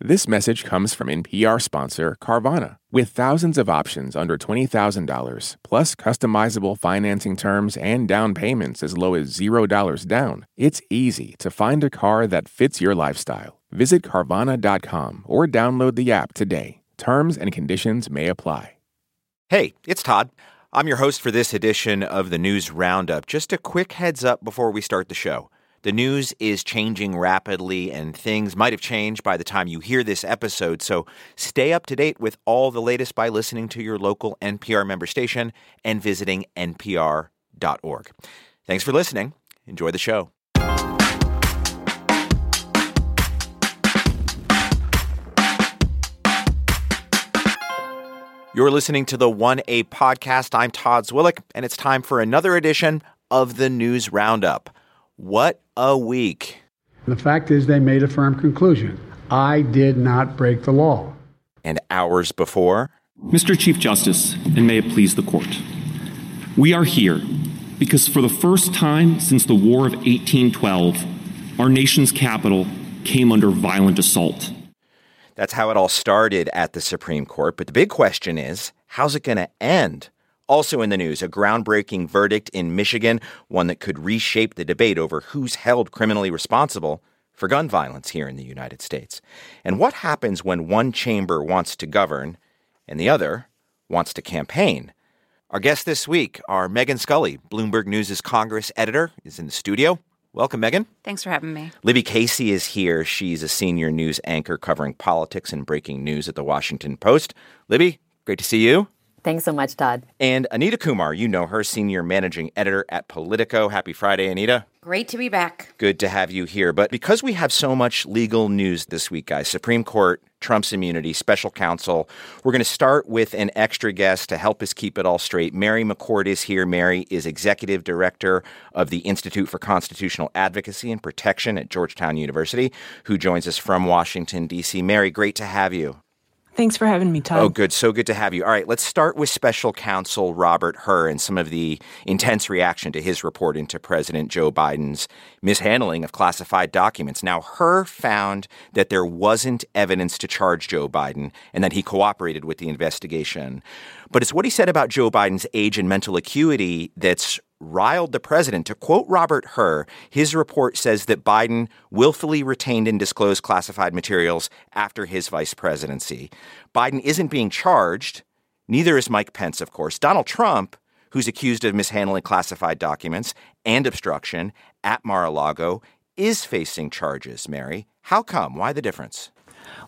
This message comes from NPR sponsor Carvana. With thousands of options under $20,000, plus customizable financing terms and down payments as low as $0 down, it's easy to find a car that fits your lifestyle. Visit Carvana.com or download the app today. Terms and conditions may apply. Hey, it's Todd. I'm your host for this edition of the News Roundup. Just a quick heads up before we start the show. The news is changing rapidly, and things might have changed by the time you hear this episode. So stay up to date with all the latest by listening to your local NPR member station and visiting npr.org. Thanks for listening. Enjoy the show. You're listening to the 1A podcast. I'm Todd Zwillich, and it's time for another edition of the News Roundup. What a week. The fact is, they made a firm conclusion. I did not break the law. And hours before, Mr. Chief Justice, and may it please the court, we are here because for the first time since the War of 1812, our nation's capital came under violent assault. That's how it all started at the Supreme Court. But the big question is how's it going to end? Also in the news, a groundbreaking verdict in Michigan, one that could reshape the debate over who's held criminally responsible for gun violence here in the United States. And what happens when one chamber wants to govern and the other wants to campaign? Our guest this week, are Megan Scully, Bloomberg News' Congress editor, is in the studio. Welcome, Megan. Thanks for having me. Libby Casey is here. She's a senior news anchor covering politics and breaking news at the Washington Post. Libby, great to see you. Thanks so much, Todd. And Anita Kumar, you know her, senior managing editor at Politico. Happy Friday, Anita. Great to be back. Good to have you here. But because we have so much legal news this week, guys, Supreme Court, Trump's immunity, special counsel, we're going to start with an extra guest to help us keep it all straight. Mary McCord is here. Mary is executive director of the Institute for Constitutional Advocacy and Protection at Georgetown University, who joins us from Washington, D.C. Mary, great to have you. Thanks for having me, Todd. Oh, good. So good to have you. All right, let's start with special counsel Robert Hur and some of the intense reaction to his report into President Joe Biden's mishandling of classified documents. Now, Hur found that there wasn't evidence to charge Joe Biden and that he cooperated with the investigation. But it's what he said about Joe Biden's age and mental acuity that's riled the president. To quote Robert Hur, his report says that Biden willfully retained and disclosed classified materials after his vice presidency. Biden isn't being charged. Neither is Mike Pence, of course. Donald Trump, who's accused of mishandling classified documents and obstruction at Mar a Lago, is facing charges, Mary. How come? Why the difference?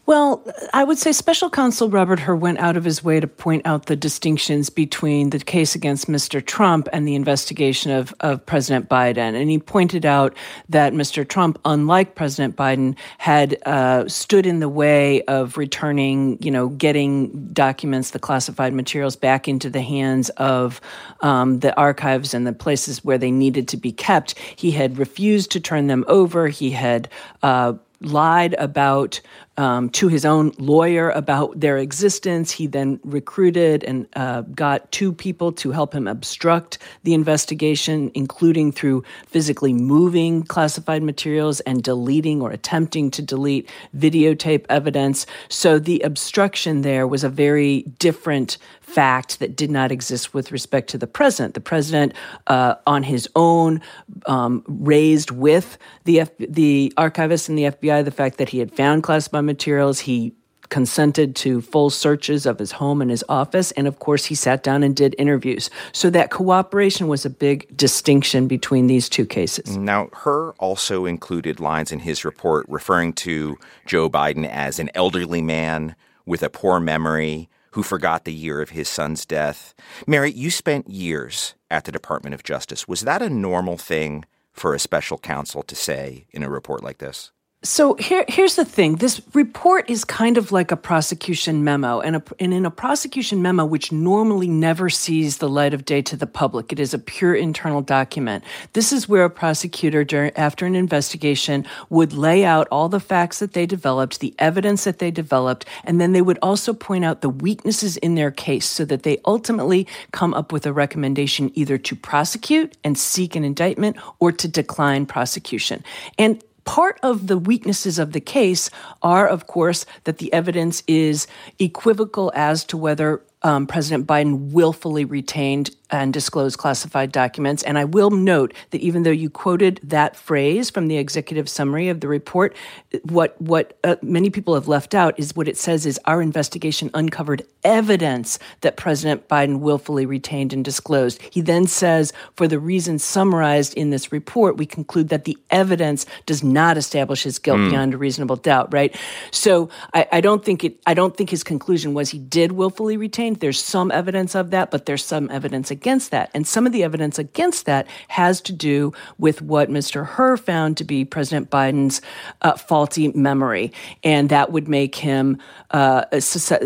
Well, I would say special counsel Robert Hur went out of his way to point out the distinctions between the case against Mr. Trump and the investigation of, of President Biden. And he pointed out that Mr. Trump, unlike President Biden, had uh, stood in the way of returning, you know, getting documents, the classified materials back into the hands of um, the archives and the places where they needed to be kept. He had refused to turn them over. He had uh, lied about um, to his own lawyer about their existence. He then recruited and uh, got two people to help him obstruct the investigation, including through physically moving classified materials and deleting or attempting to delete videotape evidence. So the obstruction there was a very different fact that did not exist with respect to the president. The president, uh, on his own, um, raised with the F- the archivist and the FBI the fact that he had found classified materials. He consented to full searches of his home and his office. And of course, he sat down and did interviews. So that cooperation was a big distinction between these two cases. Now, Hur also included lines in his report referring to Joe Biden as an elderly man with a poor memory who forgot the year of his son's death. Mary, you spent years at the Department of Justice. Was that a normal thing for a special counsel to say in a report like this? So here, here's the thing. This report is kind of like a prosecution memo, and, a, and, in a prosecution memo, which normally never sees the light of day to the public, it is a pure internal document. This is where a prosecutor, during, after an investigation, would lay out all the facts that they developed, the evidence that they developed, and then they would also point out the weaknesses in their case, so that they ultimately come up with a recommendation either to prosecute and seek an indictment, or to decline prosecution. And part of the weaknesses of the case are, of course, that the evidence is equivocal as to whether um, President Biden willfully retained and disclosed classified documents. And I will note that even though you quoted that phrase from the executive summary of the report, what what uh, many people have left out is what it says is our investigation uncovered evidence that President Biden willfully retained and disclosed. He then says, for the reasons summarized in this report, we conclude that the evidence does not establish his guilt mm. beyond a reasonable doubt. Right. So I, I don't think it. I don't think his conclusion was he did willfully retain there's some evidence of that, but there's some evidence against that. And some of the evidence against that has to do with what Mr. Hur found to be President Biden's uh, faulty memory. And that would make him uh,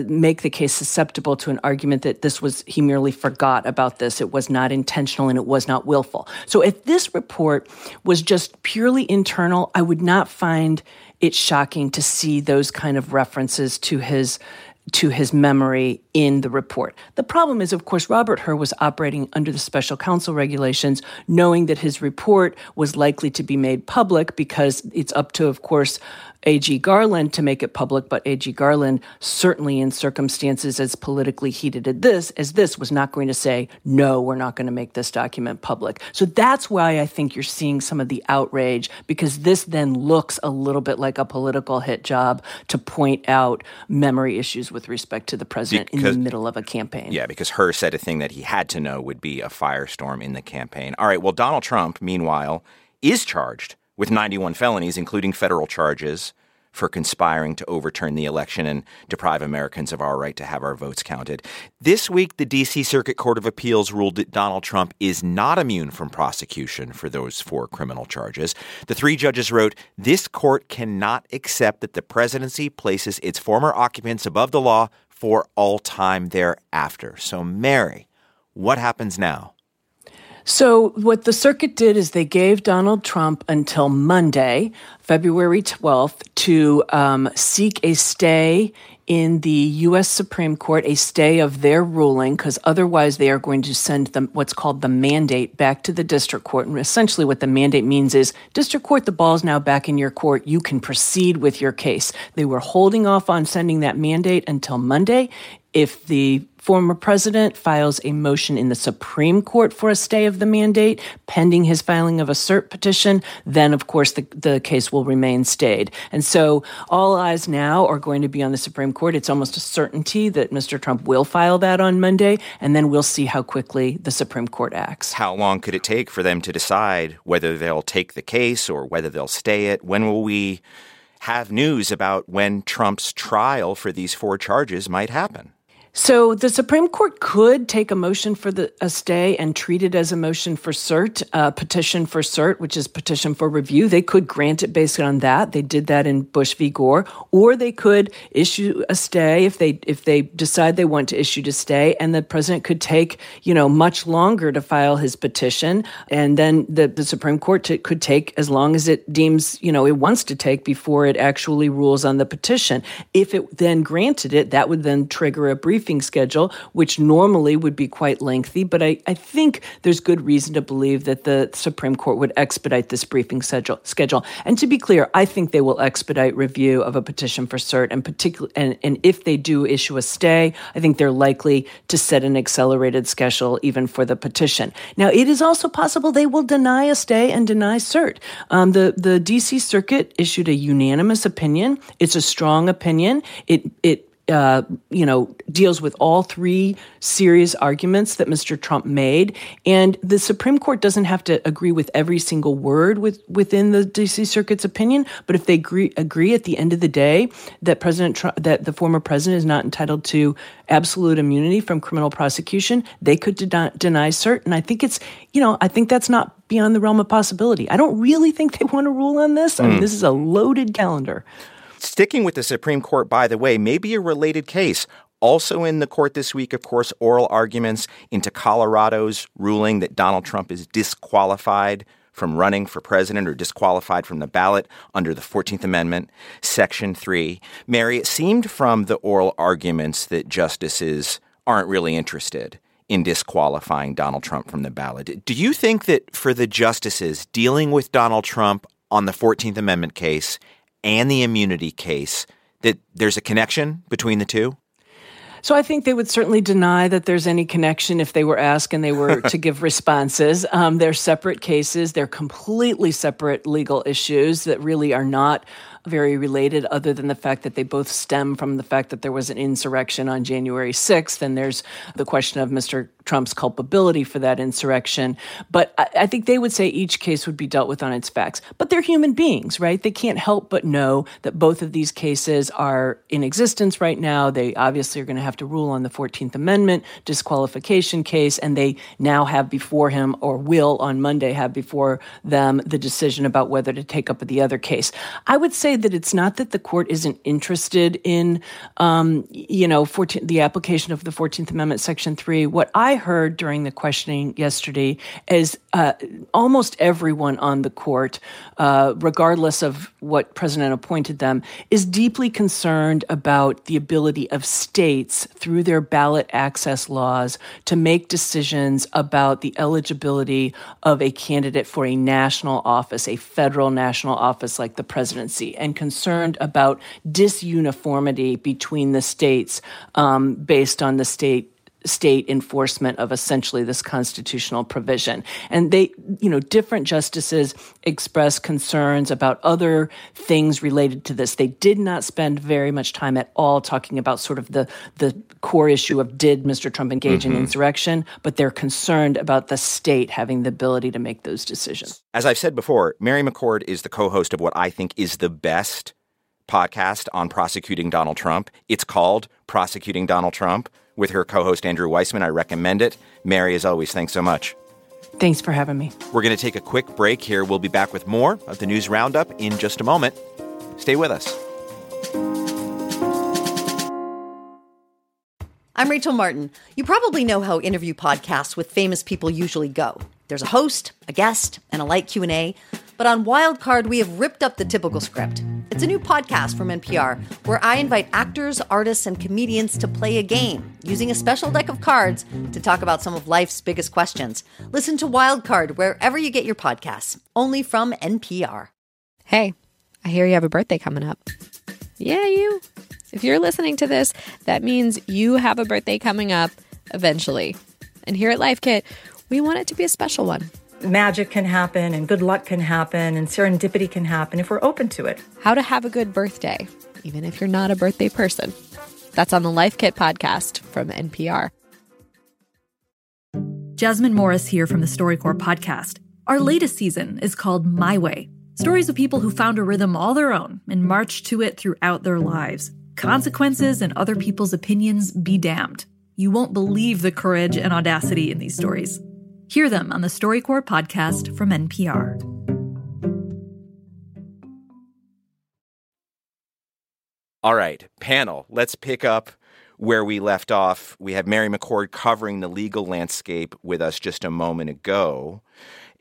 make the case susceptible to an argument that this was, he merely forgot about this. It was not intentional and it was not willful. So if this report was just purely internal, I would not find it shocking to see those kind of references to his to his memory in the report. The problem is, of course, Robert Hur was operating under the special counsel regulations, knowing that his report was likely to be made public because it's up to, of course, A.G. Garland to make it public, but A.G. Garland, certainly in circumstances as politically heated as this, as this, was not going to say, no, we're not going to make this document public. So that's why I think you're seeing some of the outrage, because this then looks a little bit like a political hit job to point out memory issues with respect to the president because, in the middle of a campaign. Yeah, because Hur said a thing that he had to know would be a firestorm in the campaign. All right, well, Donald Trump, meanwhile, is charged with 91 felonies, including federal charges for conspiring to overturn the election and deprive Americans of our right to have our votes counted. This week, the D.C. Circuit Court of Appeals ruled that Donald Trump is not immune from prosecution for those four criminal charges. The three judges wrote This court cannot accept that the presidency places its former occupants above the law for all time thereafter. So, Mary, what happens now? So, what the circuit did is they gave Donald Trump until Monday, February 12th, to um, seek a stay in the U.S. Supreme Court, a stay of their ruling, because otherwise they are going to send them what's called the mandate back to the district court. And essentially, what the mandate means is district court, the ball is now back in your court. You can proceed with your case. They were holding off on sending that mandate until Monday. If the former president files a motion in the Supreme Court for a stay of the mandate pending his filing of a cert petition, then of course the, the case will remain stayed. And so all eyes now are going to be on the Supreme Court. It's almost a certainty that Mr. Trump will file that on Monday, and then we'll see how quickly the Supreme Court acts. How long could it take for them to decide whether they'll take the case or whether they'll stay it? When will we have news about when Trump's trial for these four charges might happen? So the Supreme Court could take a motion for the a stay and treat it as a motion for cert, a petition for cert, which is petition for review. They could grant it based on that. They did that in Bush v. Gore, or they could issue a stay if they if they decide they want to issue to stay, and the president could take you know much longer to file his petition, and then the, the Supreme Court t- could take as long as it deems you know it wants to take before it actually rules on the petition. If it then granted it, that would then trigger a brief briefing schedule, which normally would be quite lengthy. But I, I think there's good reason to believe that the Supreme Court would expedite this briefing schedule. schedule. And to be clear, I think they will expedite review of a petition for cert, and particular and, and if they do issue a stay, I think they're likely to set an accelerated schedule even for the petition. Now, it is also possible they will deny a stay and deny cert. Um, the the D.C. Circuit issued a unanimous opinion. It's a strong opinion. It it uh, you know, deals with all three serious arguments that Mr. Trump made, and the Supreme Court doesn't have to agree with every single word with, within the D.C. Circuit's opinion. But if they agree, agree at the end of the day that President Trump, that the former president is not entitled to absolute immunity from criminal prosecution, they could de- deny cert. And I think it's, you know, I think that's not beyond the realm of possibility. I don't really think they want to rule on this. I mean, mm. this is a loaded calendar. Sticking with the Supreme Court, by the way, may be a related case. Also in the court this week, of course, oral arguments into Colorado's ruling that Donald Trump is disqualified from running for president or disqualified from the ballot under the 14th Amendment, Section 3. Mary, it seemed from the oral arguments that justices aren't really interested in disqualifying Donald Trump from the ballot. Do you think that for the justices dealing with Donald Trump on the 14th Amendment case and the immunity case, that there's a connection between the two? So I think they would certainly deny that there's any connection if they were asked and they were to give responses. Um, they're separate cases. They're completely separate legal issues that really are not very related, other than the fact that they both stem from the fact that there was an insurrection on January 6th. And there's the question of Mr. Trump's culpability for that insurrection. But I, I, think they would say each case would be dealt with on its facts. But they're human beings, right? They can't help but know that both of these cases are in existence right now. They obviously are going to have to rule on the 14th Amendment disqualification case, and they now have before him, or will on Monday have before them, the decision about whether to take up the other case. I would say that it's not that the court isn't interested in, um, you know, 14, the application of the 14th Amendment, Section 3. What I heard during the questioning yesterday is uh, almost everyone on the court, uh, regardless of what president appointed them, is deeply concerned about the ability of states through their ballot access laws to make decisions about the eligibility of a candidate for a national office, a federal national office like the presidency and concerned about disuniformity between the states um, based on the state state enforcement of essentially this constitutional provision. And they, you know, different justices expressed concerns about other things related to this. They did not spend very much time at all talking about sort of the the core issue of did Mr. Trump engage mm-hmm. in insurrection, but they're concerned about the state having the ability to make those decisions. As I've said before, Mary McCord is the co-host of what I think is the best podcast on prosecuting Donald Trump. It's called Prosecuting Donald Trump with her co host Andrew Weissmann. I recommend it. Mary, as always, thanks so much. Thanks for having me. We're going to take a quick break here. We'll be back with more of the news roundup in just a moment. Stay with us. I'm Rachel Martin. You probably know how interview podcasts with famous people usually go. There's a host, a guest, and a light Q&A. But on Wildcard, we have ripped up the typical script. It's a new podcast from NPR where I invite actors, artists, and comedians to play a game using a special deck of cards to talk about some of life's biggest questions. Listen to Wildcard wherever you get your podcasts, only from NPR. Hey, I hear you have a birthday coming up. Yeah, you. If you're listening to this, that means you have a birthday coming up eventually. And here at Life Kit, we want it to be a special one magic can happen and good luck can happen and serendipity can happen if we're open to it. How to have a good birthday, even if you're not a birthday person. That's on the Life Kit podcast from NPR. Jasmine Morris here from the StoryCorps podcast. Our latest season is called My Way stories of people who found a rhythm all their own and marched to it throughout their lives. Consequences and other people's opinions be damned. You won't believe the courage and audacity in these stories. Hear them on the StoryCorps podcast from NPR. All right, panel, let's pick up where we left off. We have Mary McCord covering the legal landscape with us just a moment ago.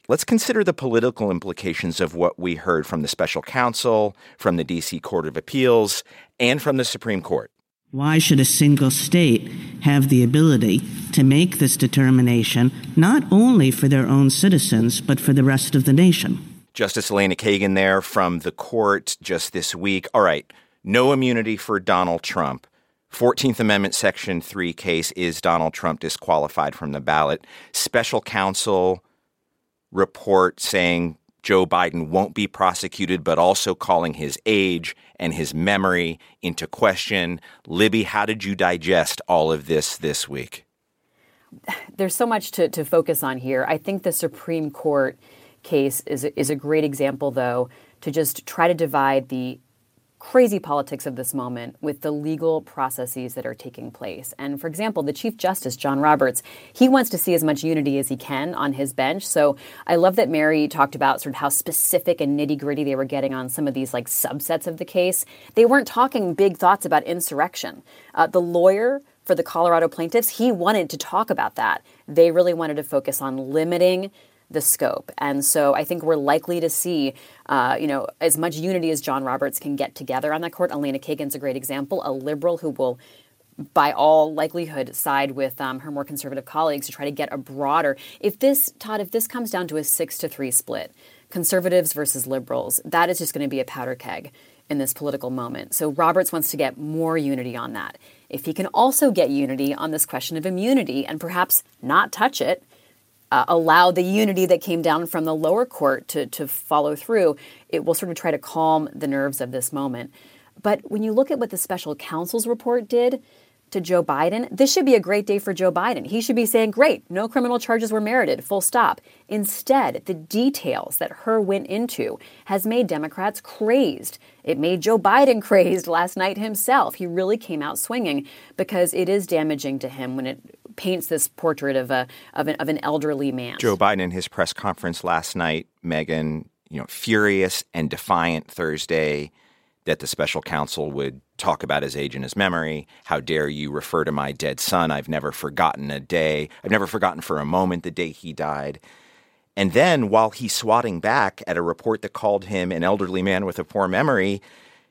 Let's consider the political implications of what we heard from the special counsel, from the D.C. Court of Appeals, and from the Supreme Court. Why should a single state have the ability to make this determination not only for their own citizens, but for the rest of the nation? Justice Elena Kagan there from the court just this week. All right, no immunity for Donald Trump. 14th Amendment Section 3 case is Donald Trump disqualified from the ballot. Special counsel report saying Joe Biden won't be prosecuted, but also calling his age and his memory into question. Libby, how did you digest all of this this week? There's so much to, to focus on here. I think the Supreme Court case is, is a great example, though, to just try to divide the crazy politics of this moment with the legal processes that are taking place. And for example, the Chief Justice, John Roberts, he wants to see as much unity as he can on his bench. So I love that Mary talked about sort of how specific and nitty gritty they were getting on some of these like subsets of the case. They weren't talking big thoughts about insurrection. Uh, the lawyer for the Colorado plaintiffs, he wanted to talk about that. They really wanted to focus on limiting the scope. And so I think we're likely to see, uh, you know, as much unity as John Roberts can get together on that court. Elena Kagan's a great example, a liberal who will by all likelihood side with um, her more conservative colleagues to try to get a broader if this todd if this comes down to a six to three split conservatives versus liberals, that is just going to be a powder keg in this political moment. So Roberts wants to get more unity on that. If he can also get unity on this question of immunity and perhaps not touch it, uh, allow the unity that came down from the lower court to, to follow through, it will sort of try to calm the nerves of this moment. But when you look at what the special counsel's report did, to Joe Biden, this should be a great day for Joe Biden. He should be saying, Great, no criminal charges were merited, full stop. Instead, the details that Hur went into has made Democrats crazed. It made Joe Biden crazed last night himself. He really came out swinging because it is damaging to him when it paints this portrait of a of an, of an elderly man. Joe Biden in his press conference last night, Megan, you know, furious and defiant Thursday that the special counsel would talk about his age and his memory. How dare you refer to my dead son? I've never forgotten a day. I've never forgotten for a moment the day he died. And then, while he's swatting back at a report that called him an elderly man with a poor memory,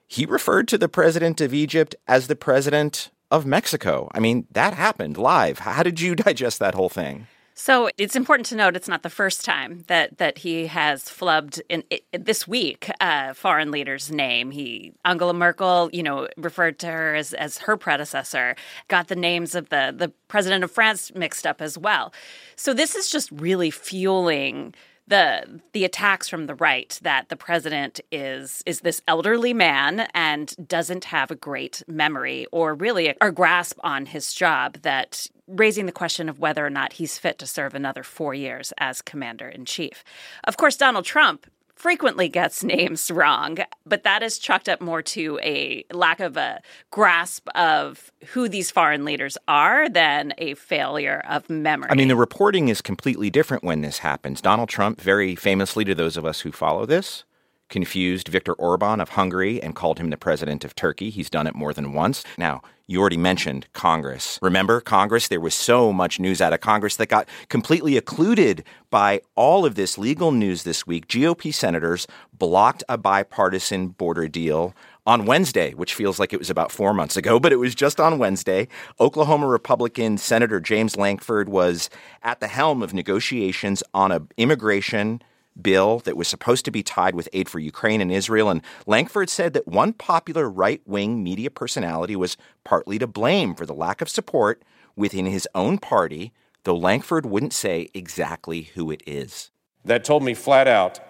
he referred to the president of Egypt as the president of Mexico. I mean, that happened live. How did you digest that whole thing? So it's important to note it's not the first time that that he has flubbed in, in this week a foreign leader's name. He Angela Merkel, you know, referred to her as as her predecessor. Got the names of the the president of France mixed up as well. So this is just really fueling the the attacks from the right that the president is is this elderly man and doesn't have a great memory or really a, a grasp on his job that raising the question of whether or not he's fit to serve another 4 years as commander in chief. Of course Donald Trump frequently gets names wrong, but that is chalked up more to a lack of a grasp of who these foreign leaders are than a failure of memory. I mean, the reporting is completely different when this happens. Donald Trump, very famously to those of us who follow this, confused Viktor Orban of Hungary and called him the president of Turkey. He's done it more than once. Now, you already mentioned Congress. Remember Congress? There was so much news out of Congress that got completely occluded by all of this legal news this week. GOP senators blocked a bipartisan border deal on Wednesday, which feels like it was about four months ago, but it was just on Wednesday. Oklahoma Republican Senator James Lankford was at the helm of negotiations on an immigration bill that was supposed to be tied with aid for Ukraine and Israel. And Lankford said that one popular right wing media personality was partly to blame for the lack of support within his own party, though Lankford wouldn't say exactly who it is. That told me flat out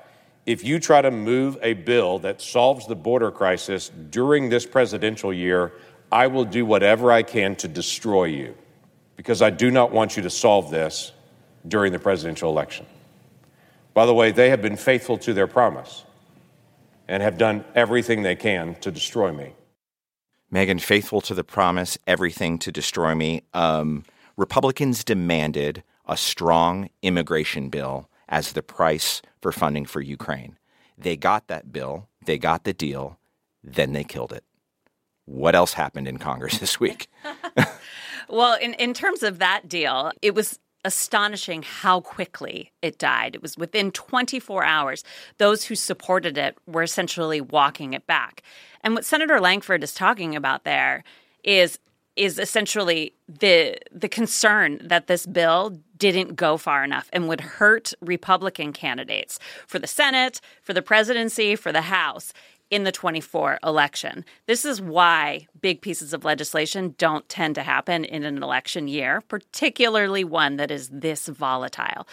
if you try to move a bill that solves the border crisis during this presidential year, I will do whatever I can to destroy you because I do not want you to solve this during the presidential election. By the way, they have been faithful to their promise and have done everything they can to destroy me. Megan, faithful to the promise, everything to destroy me. Um, Republicans demanded a strong immigration bill as the price for funding for Ukraine. They got that bill, they got the deal, then they killed it. What else happened in Congress this week? well, in, in terms of that deal, it was astonishing how quickly it died. It was within 24 hours. Those who supported it were essentially walking it back. And what Senator Lankford is talking about there is is essentially the the concern that this bill didn't go far enough and would hurt Republican candidates for the Senate, for the presidency, for the House in the 24 election. This is why big pieces of legislation don't tend to happen in an election year, particularly one that is this volatile.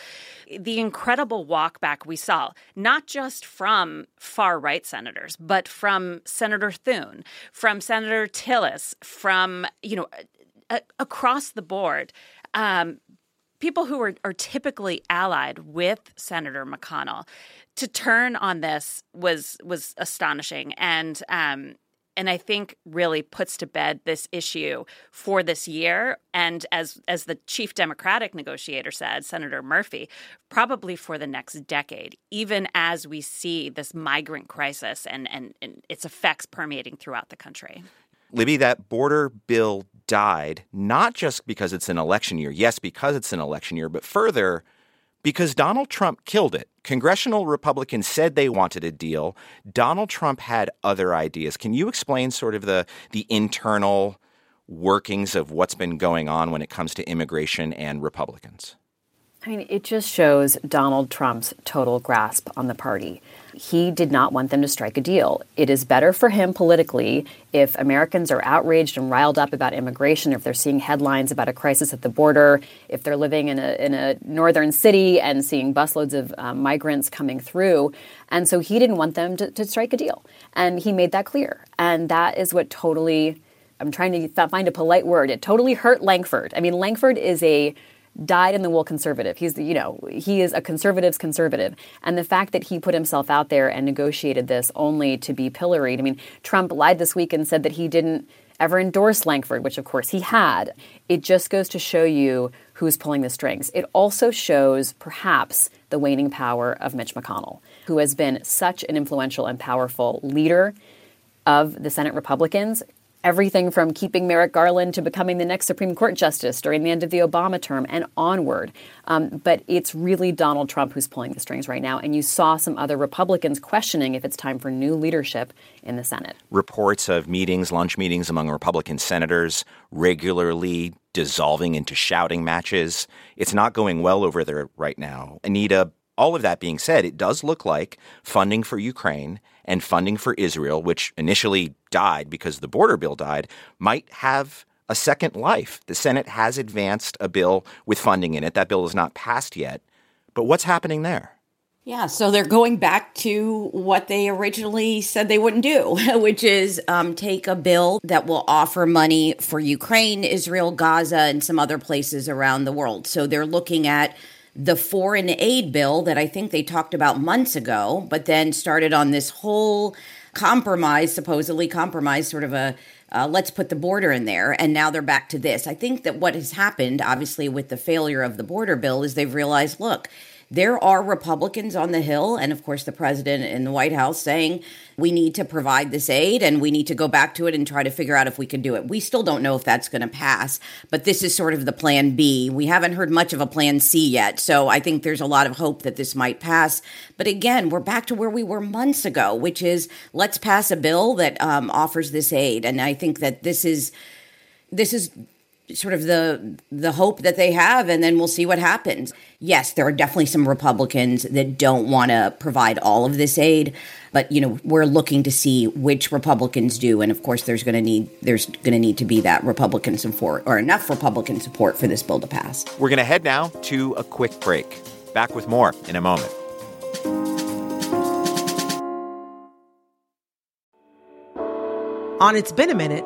The incredible walkback we saw, not just from far right senators, but from Senator Thune, from Senator Tillis, from, you know, across the board. Um, people who are, are typically allied with Senator McConnell to turn on this was was astonishing and um, and I think really puts to bed this issue for this year and as as the chief democratic negotiator said Senator Murphy probably for the next decade even as we see this migrant crisis and and, and its effects permeating throughout the country. Libby, that border bill died not just because it's an election year. Yes, because it's an election year, but further because Donald Trump killed it. Congressional Republicans said they wanted a deal. Donald Trump had other ideas. Can you explain sort of the the internal workings of what's been going on when it comes to immigration and Republicans? I mean, it just shows Donald Trump's total grasp on the party. He did not want them to strike a deal. It is better for him politically if Americans are outraged and riled up about immigration, if they're seeing headlines about a crisis at the border, if they're living in a, in a northern city and seeing busloads of um, migrants coming through. And so he didn't want them to, to strike a deal. And he made that clear. And that is what totally, I'm trying to find a polite word, it totally hurt Lankford. I mean, Lankford is a dyed in the wool conservative. He's you know he is a conservative's conservative, and the fact that he put himself out there and negotiated this only to be pilloried. I mean, Trump lied this week and said that he didn't ever endorse Lankford, which of course he had. It just goes to show you who's pulling the strings. It also shows perhaps the waning power of Mitch McConnell, who has been such an influential and powerful leader of the Senate Republicans everything from keeping Merrick Garland to becoming the next Supreme Court justice during the end of the Obama term and onward. Um, but it's really Donald Trump who's pulling the strings right now. And you saw some other Republicans questioning if it's time for new leadership in the Senate. Reports of meetings, lunch meetings among Republican senators regularly dissolving into shouting matches. It's not going well over there right now. Anita, all of that being said, it does look like funding for Ukraine and funding for Israel, which initially died because the border bill died, might have a second life. The Senate has advanced a bill with funding in it. That bill is not passed yet. But what's happening there? Yeah, so they're going back to what they originally said they wouldn't do, which is um, take a bill that will offer money for Ukraine, Israel, Gaza, and some other places around the world. So they're looking at the foreign aid bill that I think they talked about months ago, but then started on this whole compromise, supposedly compromise, sort of a uh, let's put the border in there. And now they're back to this. I think that what has happened, obviously, with the failure of the border bill, is they've realized look, there are Republicans on the Hill, and of course, the president in the White House saying we need to provide this aid and we need to go back to it and try to figure out if we can do it. We still don't know if that's going to pass, but this is sort of the plan B. We haven't heard much of a plan C yet, so I think there's a lot of hope that this might pass. But again, we're back to where we were months ago, which is let's pass a bill that um, offers this aid. And I think that this is this is sort of the the hope that they have and then we'll see what happens. Yes, there are definitely some Republicans that don't want to provide all of this aid, but you know, we're looking to see which Republicans do and of course there's going to need there's going to need to be that Republican support or enough Republican support for this bill to pass. We're going to head now to a quick break. Back with more in a moment. On It's Been a Minute,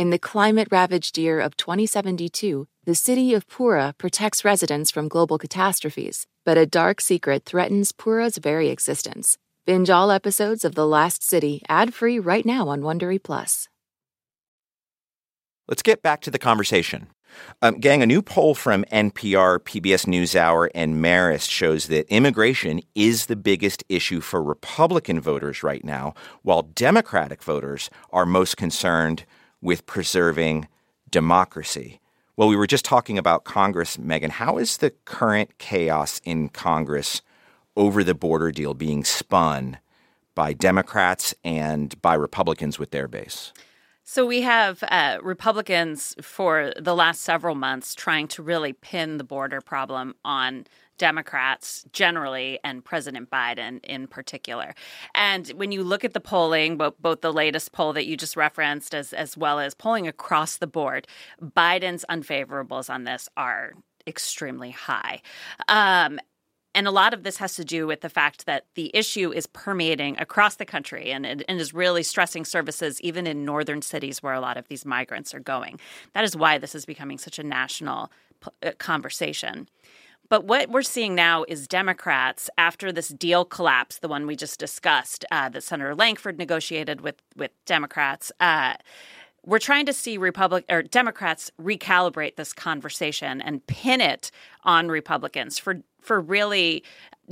In the climate ravaged year of 2072, the city of Pura protects residents from global catastrophes, but a dark secret threatens Pura's very existence. Binge all episodes of The Last City ad-free right now on Wondery Plus. Let's get back to the conversation. Um, gang, a new poll from NPR, PBS NewsHour, and Marist shows that immigration is the biggest issue for Republican voters right now, while Democratic voters are most concerned with preserving democracy. Well, we were just talking about Congress, Megan. How is the current chaos in Congress over the border deal being spun by Democrats and by Republicans with their base? So we have uh, Republicans for the last several months trying to really pin the border problem on Democrats generally and President Biden in particular. And when you look at the polling, both, the latest poll that you just referenced as, as well as polling across the board, Biden's unfavorables on this are extremely high. Um, and a lot of this has to do with the fact that the issue is permeating across the country and, and, is really stressing services even in northern cities where a lot of these migrants are going. That is why this is becoming such a national uh, conversation. But what we're seeing now is Democrats, after this deal collapse, the one we just discussed, uh, that Senator Lankford negotiated with with Democrats. Uh, we're trying to see Republic or Democrats recalibrate this conversation and pin it on Republicans for for really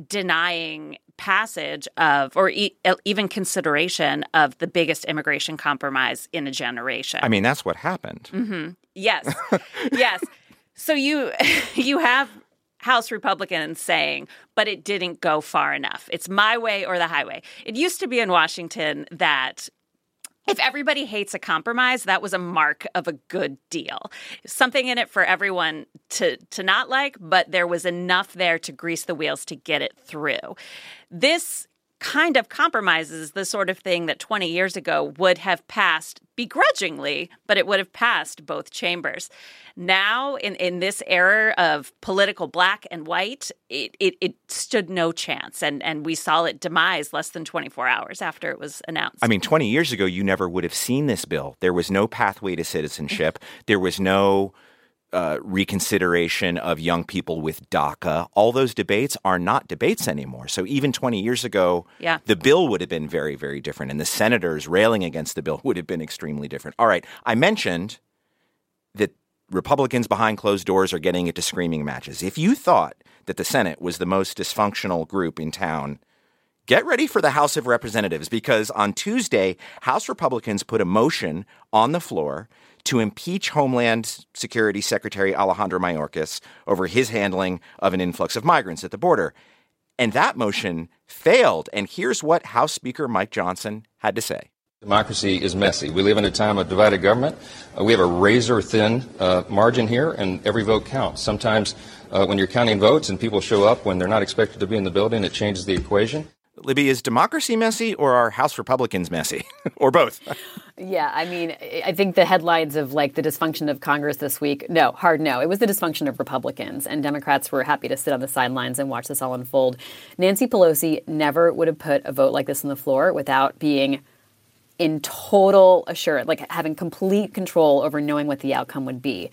denying passage of or e- even consideration of the biggest immigration compromise in a generation. I mean, that's what happened. Mm-hmm. Yes, yes. So you you have House Republicans saying, but it didn't go far enough. It's my way or the highway. It used to be in Washington that if everybody hates a compromise, that was a mark of a good deal. Something in it for everyone to to not like, but there was enough there to grease the wheels to get it through. This kind of compromises the sort of thing that 20 years ago would have passed begrudgingly, but it would have passed both chambers. Now, in, in this era of political black and white, it, it, it stood no chance. And, and we saw it demise less than 24 hours after it was announced. I mean, 20 years ago, you never would have seen this bill. There was no pathway to citizenship, there was no uh, reconsideration of young people with DACA. All those debates are not debates anymore. So even 20 years ago, yeah. the bill would have been very, very different, and the senators railing against the bill would have been extremely different. All right, I mentioned that Republicans behind closed doors are getting into screaming matches. If you thought that the Senate was the most dysfunctional group in town, get ready for the House of Representatives because on Tuesday, House Republicans put a motion on the floor to impeach Homeland Security Secretary Alejandro Mayorkas over his handling of an influx of migrants at the border. And that motion failed. And here's what House Speaker Mike Johnson had to say. Democracy is messy. We live in a time of divided government. Uh, we have a razor thin uh, margin here, and every vote counts. Sometimes, uh, when you're counting votes and people show up when they're not expected to be in the building, it changes the equation. Libby, is democracy messy or are House Republicans messy? or both? yeah, I mean, I think the headlines of like the dysfunction of Congress this week, no, hard no. It was the dysfunction of Republicans, and Democrats were happy to sit on the sidelines and watch this all unfold. Nancy Pelosi never would have put a vote like this on the floor without being in total assurance, like having complete control over knowing what the outcome would be.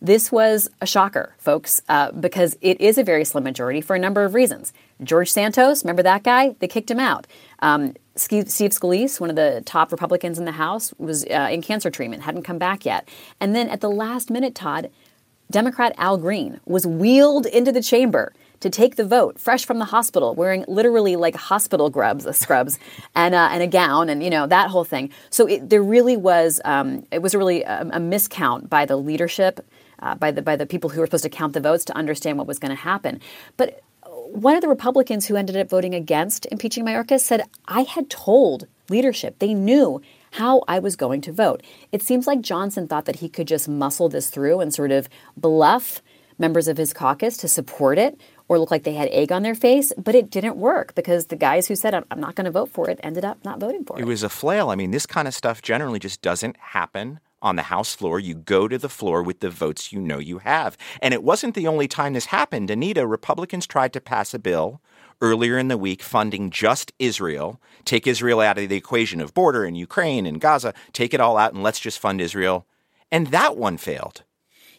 This was a shocker, folks, uh, because it is a very slim majority for a number of reasons. George Santos, remember that guy? They kicked him out. Um, Steve Scalise, one of the top Republicans in the House, was uh, in cancer treatment, hadn't come back yet. And then at the last minute, Todd, Democrat Al Green was wheeled into the chamber to take the vote, fresh from the hospital, wearing literally like hospital grubs, scrubs, and uh, and a gown, and you know that whole thing. So it, there really was um, it was really a, a miscount by the leadership uh, by the by the people who were supposed to count the votes to understand what was going to happen. But one of the Republicans who ended up voting against impeaching Mayorkas said, "I had told leadership; they knew." How I was going to vote. It seems like Johnson thought that he could just muscle this through and sort of bluff members of his caucus to support it or look like they had egg on their face, but it didn't work because the guys who said, I'm not going to vote for it, ended up not voting for it. It was a flail. I mean, this kind of stuff generally just doesn't happen on the House floor. You go to the floor with the votes you know you have. And it wasn't the only time this happened. Anita, Republicans tried to pass a bill earlier in the week funding just Israel, take Israel out of the equation of border in Ukraine and Gaza, take it all out and let's just fund Israel. And that one failed.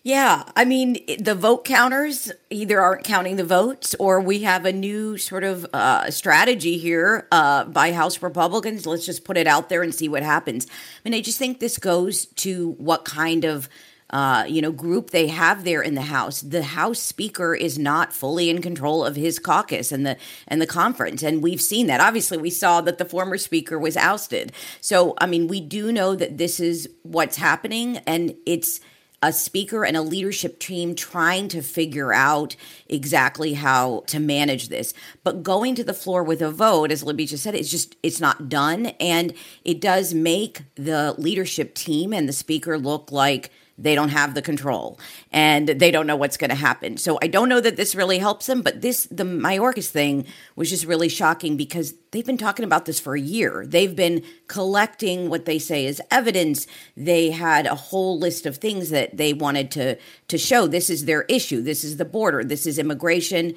Yeah, I mean, the vote counters either aren't counting the votes or we have a new sort of uh, strategy here uh, by House Republicans. Let's just put it out there and see what happens. I mean, I just think this goes to what kind of uh, you know, group they have there in the House. The House Speaker is not fully in control of his caucus and the and the conference, and we've seen that. Obviously, we saw that the former Speaker was ousted. So, I mean, we do know that this is what's happening, and it's a speaker and a leadership team trying to figure out exactly how to manage this. But going to the floor with a vote, as Libby just said, it's just it's not done. And it does make the leadership team and the speaker look like they don't have the control and they don't know what's going to happen. So I don't know that this really helps them, but this the Mayorkas thing was just really shocking because they've been talking about this for a year. They've been collecting what they say is evidence. They had a whole list of things that they wanted to to show this is their issue. This is the border. This is immigration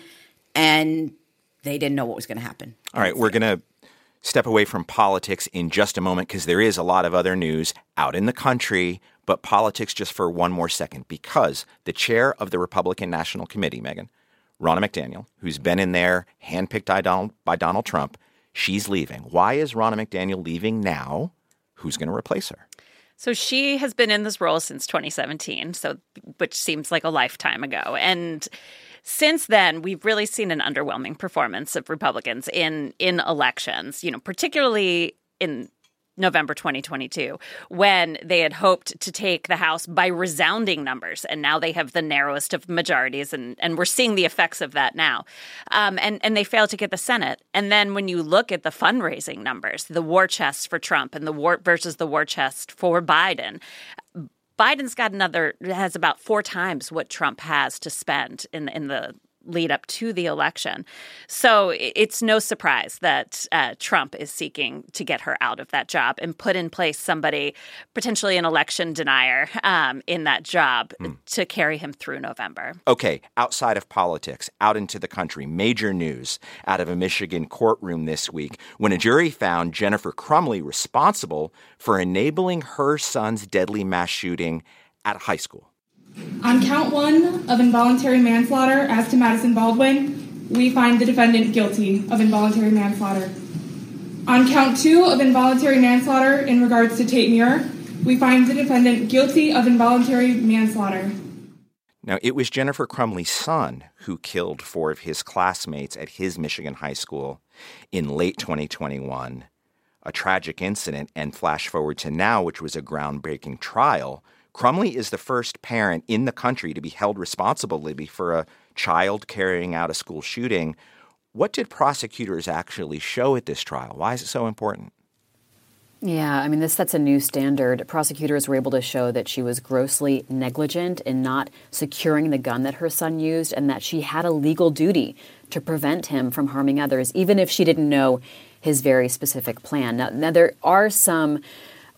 and they didn't know what was going to happen. All right, we're going to step away from politics in just a moment because there is a lot of other news out in the country but politics just for one more second because the chair of the Republican National Committee, Megan, Ronna McDaniel, who's been in there handpicked by Donald, by Donald Trump, she's leaving. Why is Ronna McDaniel leaving now? Who's going to replace her? So she has been in this role since 2017, so which seems like a lifetime ago. And since then, we've really seen an underwhelming performance of Republicans in in elections, you know, particularly in November 2022, when they had hoped to take the House by resounding numbers. And now they have the narrowest of majorities. And, and we're seeing the effects of that now. Um, and, and they failed to get the Senate. And then when you look at the fundraising numbers, the war chest for Trump and the war versus the war chest for Biden, Biden's got another has about four times what Trump has to spend in in the lead up to the election. So it's no surprise that uh, Trump is seeking to get her out of that job and put in place somebody, potentially an election denier, um, in that job mm. to carry him through November. Okay, outside of politics, out into the country, major news out of a Michigan courtroom this week when a jury found Jennifer Crumbley responsible for enabling her son's deadly mass shooting at high school. On count one of involuntary manslaughter as to Madisyn Baldwin, we find the defendant guilty of involuntary manslaughter. On count two of involuntary manslaughter in regards to Tate Myre, we find the defendant guilty of involuntary manslaughter. Now, it was Jennifer Crumbley's son who killed four of his classmates at his Michigan high school in late 2021. A tragic incident, and flash forward to now, which was a groundbreaking trial Crumbley is the first parent in the country to be held responsible, Libby, for a child carrying out a school shooting. What did prosecutors actually show at this trial? Why is it so important? Yeah, I mean, this sets a new standard. Prosecutors were able to show that she was grossly negligent in not securing the gun that her son used and that she had a legal duty to prevent him from harming others, even if she didn't know his very specific plan. Now, now there are some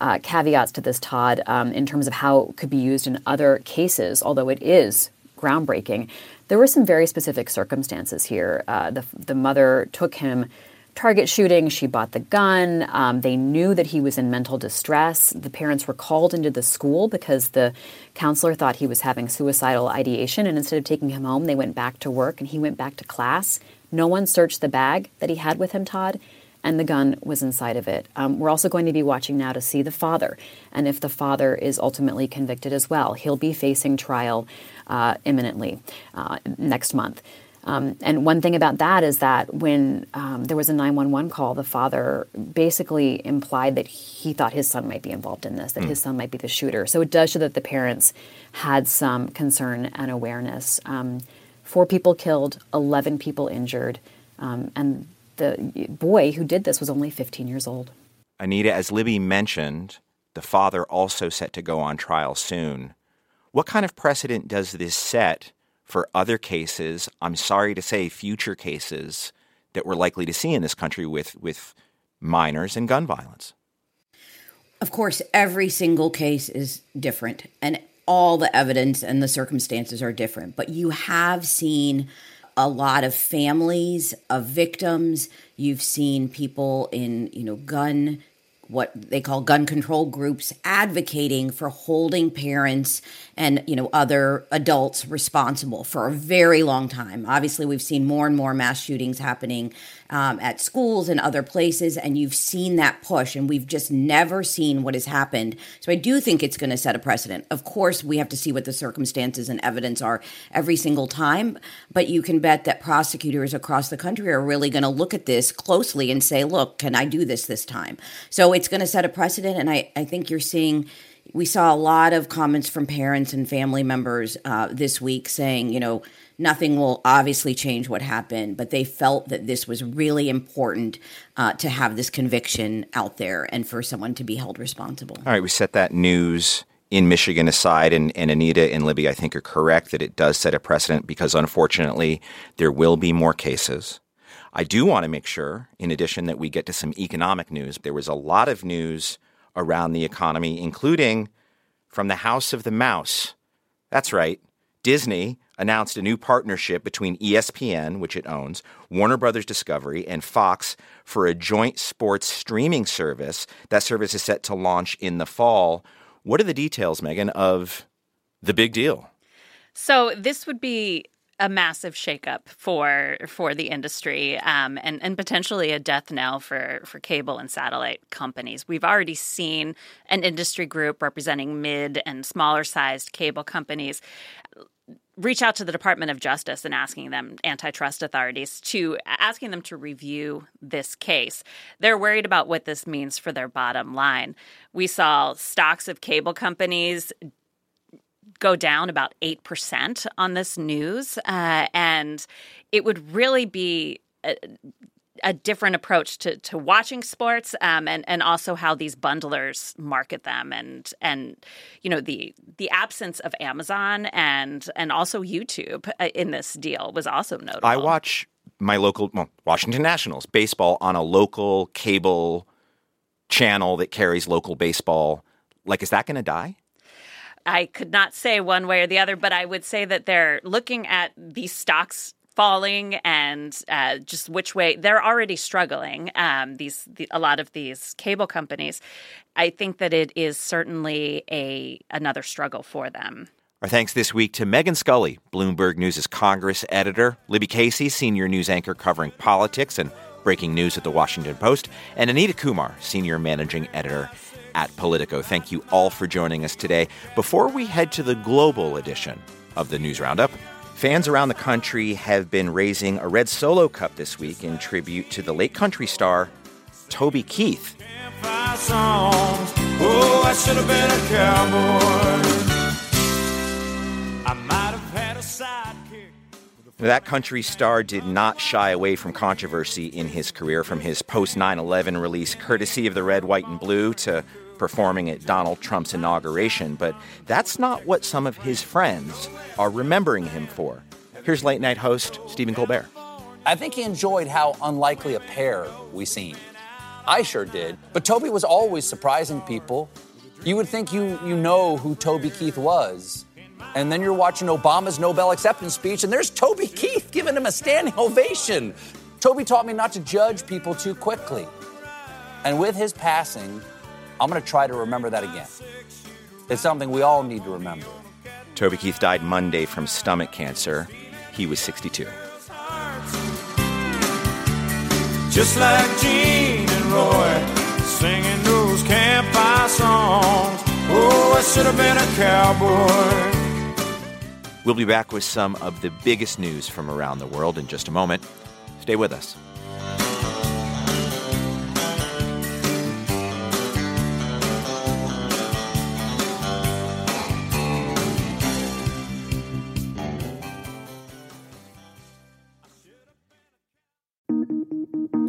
uh, caveats to this, Todd, um, in terms of how it could be used in other cases, although it is groundbreaking. There were some very specific circumstances here. Uh, the, the mother took him target shooting. She bought the gun. Um, they knew that he was in mental distress. The parents were called into the school because the counselor thought he was having suicidal ideation. And instead of taking him home, they went back to work and he went back to class. No one searched the bag that he had with him, Todd and the gun was inside of it. Um, we're also going to be watching now to see the father, and if the father is ultimately convicted as well. He'll be facing trial uh, imminently uh, next month. Um, and one thing about that is that when um, there was a 911 call, the father basically implied that he thought his son might be involved in this, that mm. his son might be the shooter. So it does show that the parents had some concern and awareness. Um, four people killed, 11 people injured, um, and the boy who did this was only 15 years old. Anita, as Libby mentioned, the father also set to go on trial soon. What kind of precedent does this set for other cases? I'm sorry to say, future cases that we're likely to see in this country with, with minors and gun violence? Of course, every single case is different, and all the evidence and the circumstances are different. But you have seen a lot of families of victims. You've seen people in, you know, gun what they call gun control groups advocating for holding parents and you know other adults responsible for a very long time obviously we've seen more and more mass shootings happening um, at schools and other places and you've seen that push and we've just never seen what has happened so i do think it's going to set a precedent of course we have to see what the circumstances and evidence are every single time but you can bet that prosecutors across the country are really going to look at this closely and say look can i do this this time so it's going to set a precedent. And I, I think you're seeing, we saw a lot of comments from parents and family members uh, this week saying, you know, nothing will obviously change what happened, but they felt that this was really important uh, to have this conviction out there and for someone to be held responsible. All right, we set that news in Michigan aside, and, and Anita and Libby, I think, are correct that it does set a precedent because unfortunately there will be more cases. I do want to make sure, in addition, that we get to some economic news. There was a lot of news around the economy, including from the House of the Mouse. That's right. Disney announced a new partnership between ESPN, which it owns, Warner Brothers Discovery, and Fox for a joint sports streaming service. That service is set to launch in the fall. What are the details, Megan, of the big deal? So this would be a massive shakeup for for the industry um, and and potentially a death knell for for cable and satellite companies. We've already seen an industry group representing mid and smaller sized cable companies reach out to the Department of Justice and asking them antitrust authorities to asking them to review this case. They're worried about what this means for their bottom line. We saw stocks of cable companies go down about 8% on this news uh, and it would really be uh, a different approach to, to watching sports um, and and also how these bundlers market them and and you know the the absence of Amazon and and also YouTube uh, in this deal was also notable. I watch my local well, Washington Nationals baseball on a local cable channel that carries local baseball. Like, is that going to die? I could not say one way or the other, but I would say that they're looking at these stocks falling and uh, just which way they're already struggling. Um, these the, a lot of these cable companies, I think that it is certainly a another struggle for them. Our thanks this week to Megan Scully, Bloomberg News' Congress editor, Libby Casey, senior news anchor covering politics and breaking news at the Washington Post, and Anita Kumar, senior managing editor at Politico. Thank you all for joining us today. Before we head to the global edition of the News Roundup, Fans around the country have been raising a red solo cup this week in tribute to the late country star Toby Keith. That country star did not shy away from controversy in his career, from his post 9 11 release, courtesy of the red, white, and blue, to performing at Donald Trump's inauguration, but that's not what some of his friends are remembering him for. Here's late night host Stephen Colbert. I think he enjoyed how unlikely a pair we seemed. I sure did. But Toby was always surprising people. You would think you, you know who Toby Keith was. And then you're watching Obama's Nobel acceptance speech, and there's Toby Keith giving him a standing ovation. Toby taught me not to judge people too quickly. And with his passing, I'm going to try to remember that again. It's something we all need to remember. Toby Keith died Monday from stomach cancer. He was 62. Just like Gene and Roy singing those campfire songs. Oh, I should have been a cowboy. We'll be back with some of the biggest news from around the world in just a moment. Stay with us.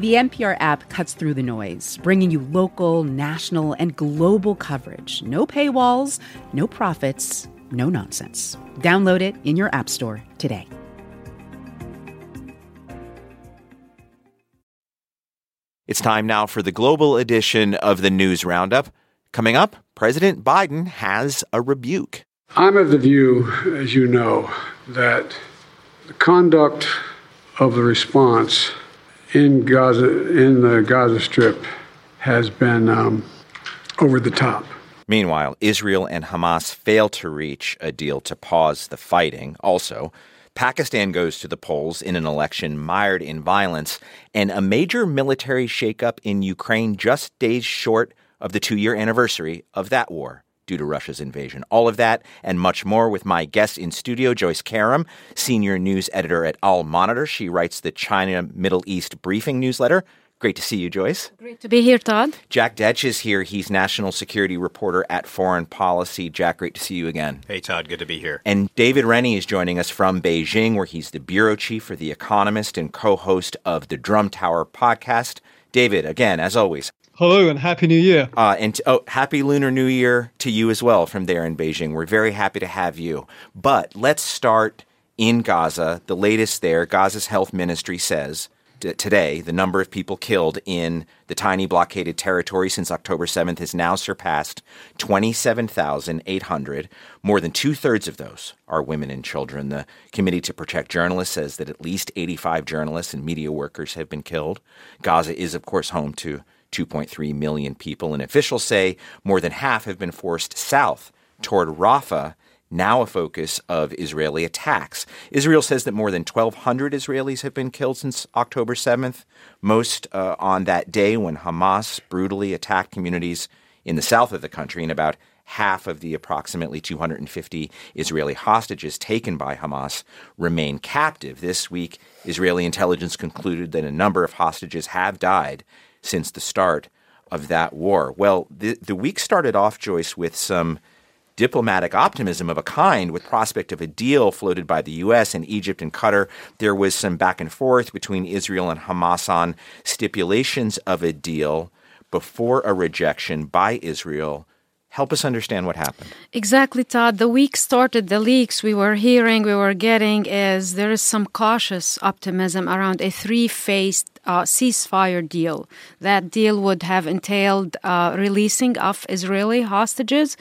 The NPR app cuts through the noise, bringing you local, national, and global coverage. No paywalls, no profits, no nonsense. Download it in your App Store today. It's time now for the global edition of the News Roundup. Coming up, President Biden has a rebuke. I'm of the view, as you know, that the conduct of the response in Gaza, in the Gaza Strip, has been um, over the top. Meanwhile, Israel and Hamas fail to reach a deal to pause the fighting. Also, Pakistan goes to the polls in an election mired in violence, and a major military shakeup in Ukraine just days short of the two year anniversary of that war due to Russia's invasion. All of that and much more with my guest in studio, Joyce Karam, senior news editor at Al Monitor. She writes the China Middle East Briefing newsletter. Great to see you, Joyce. Great to be here, Todd. Jack Detch is here. He's national security reporter at Foreign Policy. Jack, great to see you again. Hey, Todd. Good to be here. And David Rennie is joining us from Beijing, where he's the bureau chief for The Economist and co host of the Drum Tower podcast. David, again, as always, Hello and Happy New Year. Uh, and oh, Happy Lunar New Year to you as well from there in Beijing. We're very happy to have you. But let's start in Gaza. The latest there, Gaza's health ministry says today the number of people killed in the tiny blockaded territory since October 7th has now surpassed 27,800. More than two thirds of those are women and children. The Committee to Protect Journalists says that at least 85 journalists and media workers have been killed. Gaza is, of course, home to 2.3 million people, and officials say more than half have been forced south toward Rafah, now a focus of Israeli attacks. Israel says that more than 1,200 Israelis have been killed since October 7th, most uh, on that day when Hamas brutally attacked communities in the south of the country, and about half of the approximately 250 Israeli hostages taken by Hamas remain captive. This week, Israeli intelligence concluded that a number of hostages have died since the start of that war. Well, the, the week started off, Joyce, with some diplomatic optimism of a kind with prospect of a deal floated by the U.S. and Egypt and Qatar. There was some back and forth between Israel and Hamas on stipulations of a deal before a rejection by Israel. Help us understand what happened. Exactly, Todd. The week started, the leaks we were hearing, we were getting is there is some cautious optimism around a three phased uh, ceasefire deal. That deal would have entailed uh, releasing of Israeli hostages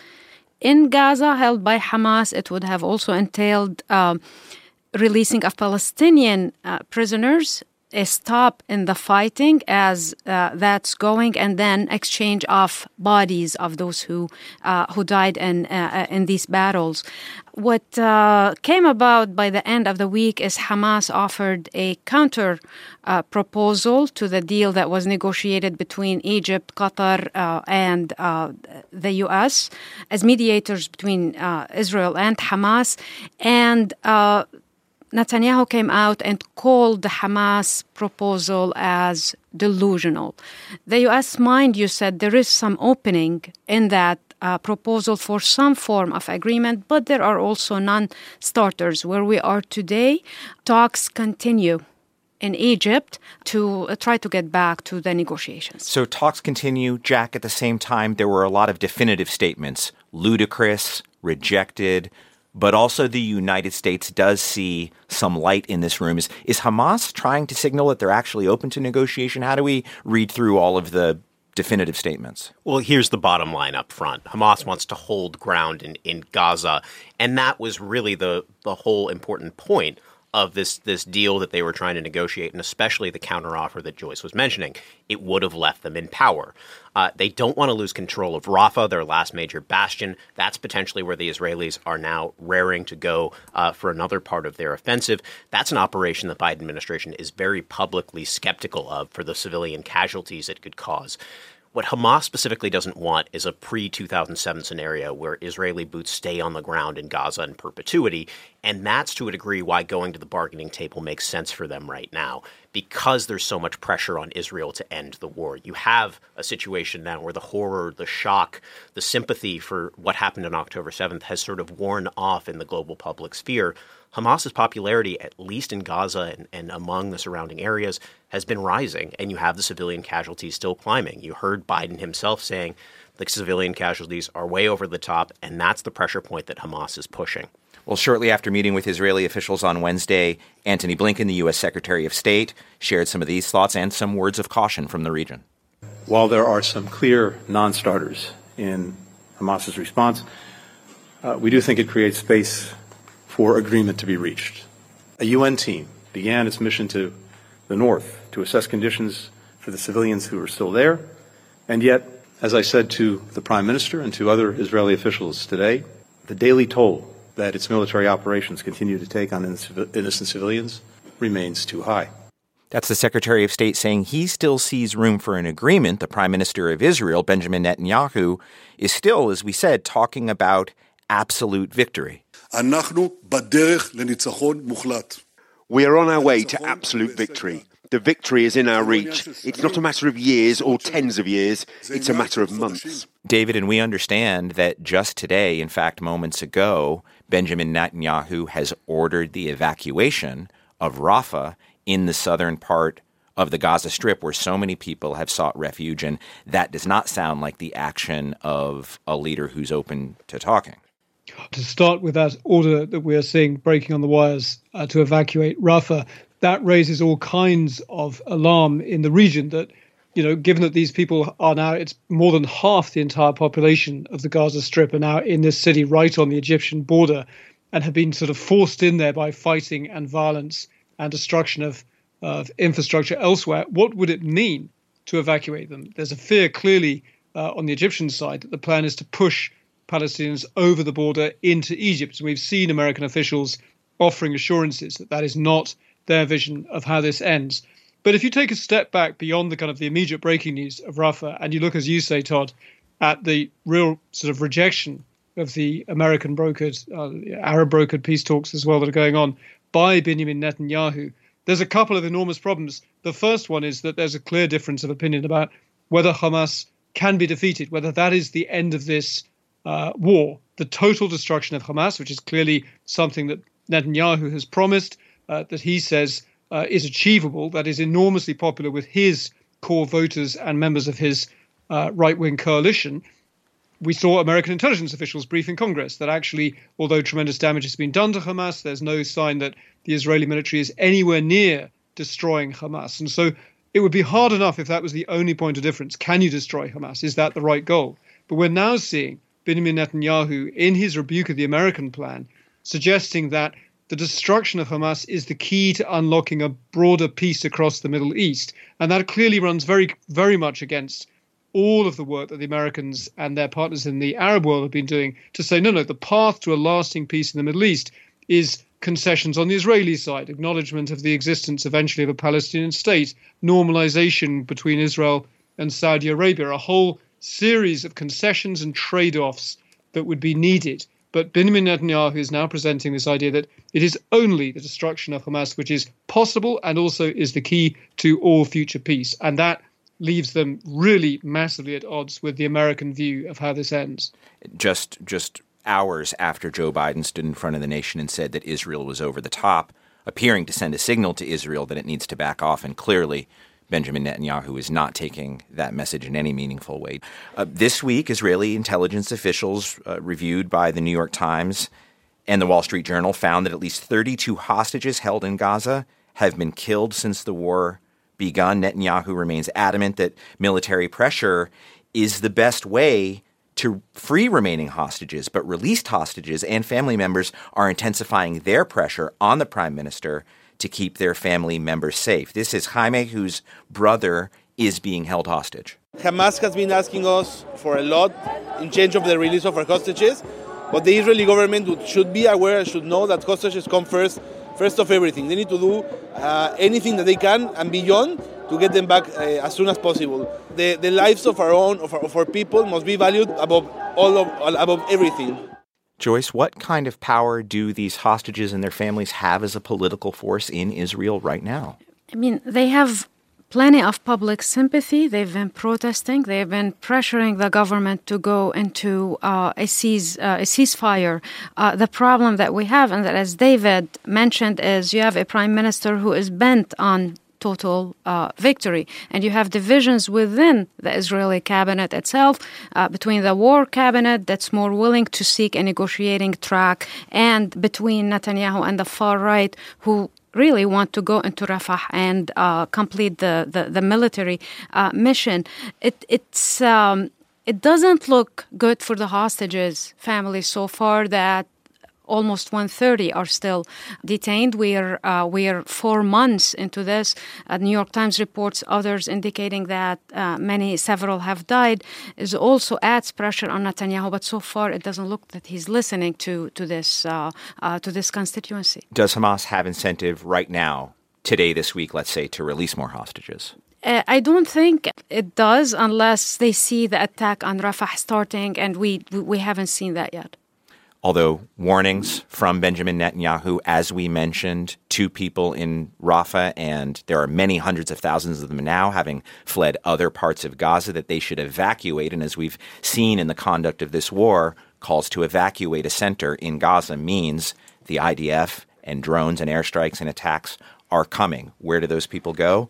in Gaza held by Hamas. It would have also entailed uh, releasing of Palestinian uh, prisoners stop in the fighting as uh, that's going, and then exchange of bodies of those who uh, who died in uh, in these battles. What uh, came about by the end of the week is Hamas offered a counter uh, proposal to the deal that was negotiated between Egypt, Qatar, uh, and the U.S. as mediators between Israel and Hamas, and Netanyahu came out and called the Hamas proposal as delusional. The US, mind you, said there is some opening in that uh, proposal for some form of agreement, but there are also non starters. Where we are today, talks continue in Egypt to uh, try to get back to the negotiations. So talks continue, Jack. At the same time, there were a lot of definitive statements ludicrous, rejected, but also the United States does see some light in this room. Is, is Hamas trying to signal that they're actually open to negotiation? How do we read through all of the definitive statements? Well, here's the bottom line up front. Hamas wants to hold ground in, in Gaza, and that was really the, the whole important point of this this deal that they were trying to negotiate, and especially the counteroffer that Joyce was mentioning, it would have left them in power. Uh, they don't want to lose control of Rafah, their last major bastion. That's potentially where the Israelis are now raring to go uh, for another part of their offensive. That's an operation the Biden administration is very publicly skeptical of for the civilian casualties it could cause. What Hamas specifically doesn't want is a pre 2007 scenario where Israeli boots stay on the ground in Gaza in perpetuity. And that's to a degree why going to the bargaining table makes sense for them right now, because there's so much pressure on Israel to end the war. You have a situation now where the horror, the shock, the sympathy for what happened on October 7th has sort of worn off in the global public sphere. Hamas's popularity, at least in Gaza and, and, among the surrounding areas, has been rising, and you have the civilian casualties still climbing. You heard Biden himself saying the civilian casualties are way over the top, and that's the pressure point that Hamas is pushing. Well, shortly after meeting with Israeli officials on Wednesday, Antony Blinken, the U.S. Secretary of State, shared some of these thoughts and some words of caution from the region. While there are some clear non starters in Hamas's response, uh, we do think it creates space for agreement to be reached. A UN team began its mission to the north to assess conditions for the civilians who are still there. And yet, as I said to the Prime Minister and to other Israeli officials today, the daily toll that its military operations continue to take on innocent civilians remains too high. That's the Secretary of State saying he still sees room for an agreement. The Prime Minister of Israel, Benjamin Netanyahu, is still, as we said, talking about absolute victory. We are on our way to absolute victory. The victory is in our reach. It's not a matter of years or tens of years, it's a matter of months. David, and we understand that just today, in fact, moments ago, Benjamin Netanyahu has ordered the evacuation of Rafah in the southern part of the Gaza Strip where so many people have sought refuge. And that does not sound like the action of a leader who's open to talking. To start with that order that we're seeing breaking on the wires uh, to evacuate Rafah, that raises all kinds of alarm in the region that, you know, given that these people are now, it's more than half the entire population of the Gaza Strip are now in this city right on the Egyptian border and have been sort of forced in there by fighting and violence and destruction of, of infrastructure elsewhere, what would it mean to evacuate them? There's a fear clearly uh, on the Egyptian side that the plan is to push Palestinians over the border into Egypt. We've seen American officials offering assurances that that is not their vision of how this ends. But if you take a step back beyond the kind of the immediate breaking news of Rafah, and you look, as you say, Todd, at the real sort of rejection of the American brokered, uh, Arab brokered peace talks as well that are going on by Benjamin Netanyahu, there's a couple of enormous problems. The first one is that there's a clear difference of opinion about whether Hamas can be defeated, whether that is the end of this uh, war, the total destruction of Hamas, which is clearly something that Netanyahu has promised, uh, that he says uh, is achievable, that is enormously popular with his core voters and members of his uh, right wing coalition we saw American intelligence officials brief in Congress that actually, although tremendous damage has been done to Hamas, there's no sign that the Israeli military is anywhere near destroying Hamas. And so it would be hard enough if that was the only point of difference. Can you destroy Hamas? Is that the right goal? But we're now seeing Benjamin Netanyahu, in his rebuke of the American plan, suggesting that the destruction of Hamas is the key to unlocking a broader peace across the Middle East. And that clearly runs very, very much against all of the work that the Americans and their partners in the Arab world have been doing to say, no, no, the path to a lasting peace in the Middle East is concessions on the Israeli side, acknowledgement of the existence eventually of a Palestinian state, normalization between Israel and Saudi Arabia, a whole series of concessions and trade offs that would be needed. But Benjamin Netanyahu is now presenting this idea that it is only the destruction of Hamas which is possible and also is the key to all future peace. And that leaves them really massively at odds with the American view of how this ends. Just just hours after Joe Biden stood in front of the nation and said that Israel was over the top, appearing to send a signal to Israel that it needs to back off, and clearly. Benjamin Netanyahu is not taking that message in any meaningful way. Uh, this week, Israeli intelligence officials, uh, reviewed by the New York Times and the Wall Street Journal, found that at least 32 hostages held in Gaza have been killed since the war begun. Netanyahu remains adamant that military pressure is the best way to free remaining hostages, but released hostages and family members are intensifying their pressure on the prime minister to keep their family members safe. This is Jaime, whose brother is being held hostage. Hamas has been asking us for a lot in change of the release of our hostages, but the Israeli government should be aware, should know that hostages come first first of everything. They need to do uh, anything that they can and beyond to get them back uh, as soon as possible. The, the lives of our own, of our, of our people, must be valued above all of, above everything. Joyce, what kind of power do these hostages and their families have as a political force in Israel right now? I mean, they have plenty of public sympathy. They've been protesting. They've been pressuring the government to go into uh, a, cease, uh, a ceasefire. Uh, the problem that we have, and that as David mentioned, is you have a prime minister who is bent on total uh, victory. And you have divisions within the Israeli cabinet itself, uh, between the war cabinet that's more willing to seek a negotiating track, and between Netanyahu and the far right, who really want to go into Rafah and uh, complete the, the, the military uh, mission. It, it's, um, it doesn't look good for the hostages families so far that almost 130 are still detained. We're uh, we're four months into this. Uh, New York Times reports others indicating that uh, many, several have died. Is also adds pressure on Netanyahu, but so far it doesn't look that he's listening to to this uh, uh, to this constituency. Does Hamas have incentive right now, today, this week, let's say, to release more hostages? Uh, I don't think it does unless they see the attack on Rafah starting, and we we haven't seen that yet. Although warnings from Benjamin Netanyahu, as we mentioned, two people in Rafah, and there are many hundreds of thousands of them now having fled other parts of Gaza, that they should evacuate. And as we've seen in the conduct of this war, calls to evacuate a center in Gaza means the IDF and drones and airstrikes and attacks are coming. Where do those people go?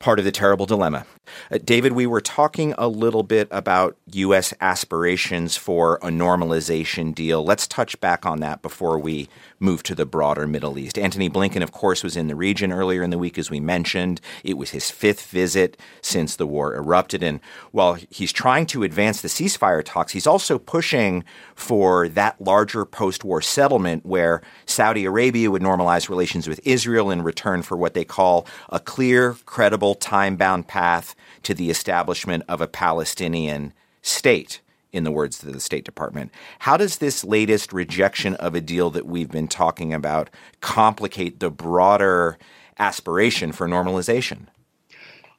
part of the terrible dilemma. Uh, David, we were talking a little bit about U.S. aspirations for a normalization deal. Let's touch back on that before we move to the broader Middle East. Antony Blinken, of course, was in the region earlier in the week, as we mentioned. It was his fifth visit since the war erupted. And while he's trying to advance the ceasefire talks, he's also pushing for that larger post war settlement where Saudi Arabia would normalize relations with Israel in return for what they call a clear, credible, time bound path to the establishment of a Palestinian state in the words of the State Department. How does this latest rejection of a deal that we've been talking about complicate the broader aspiration for normalization?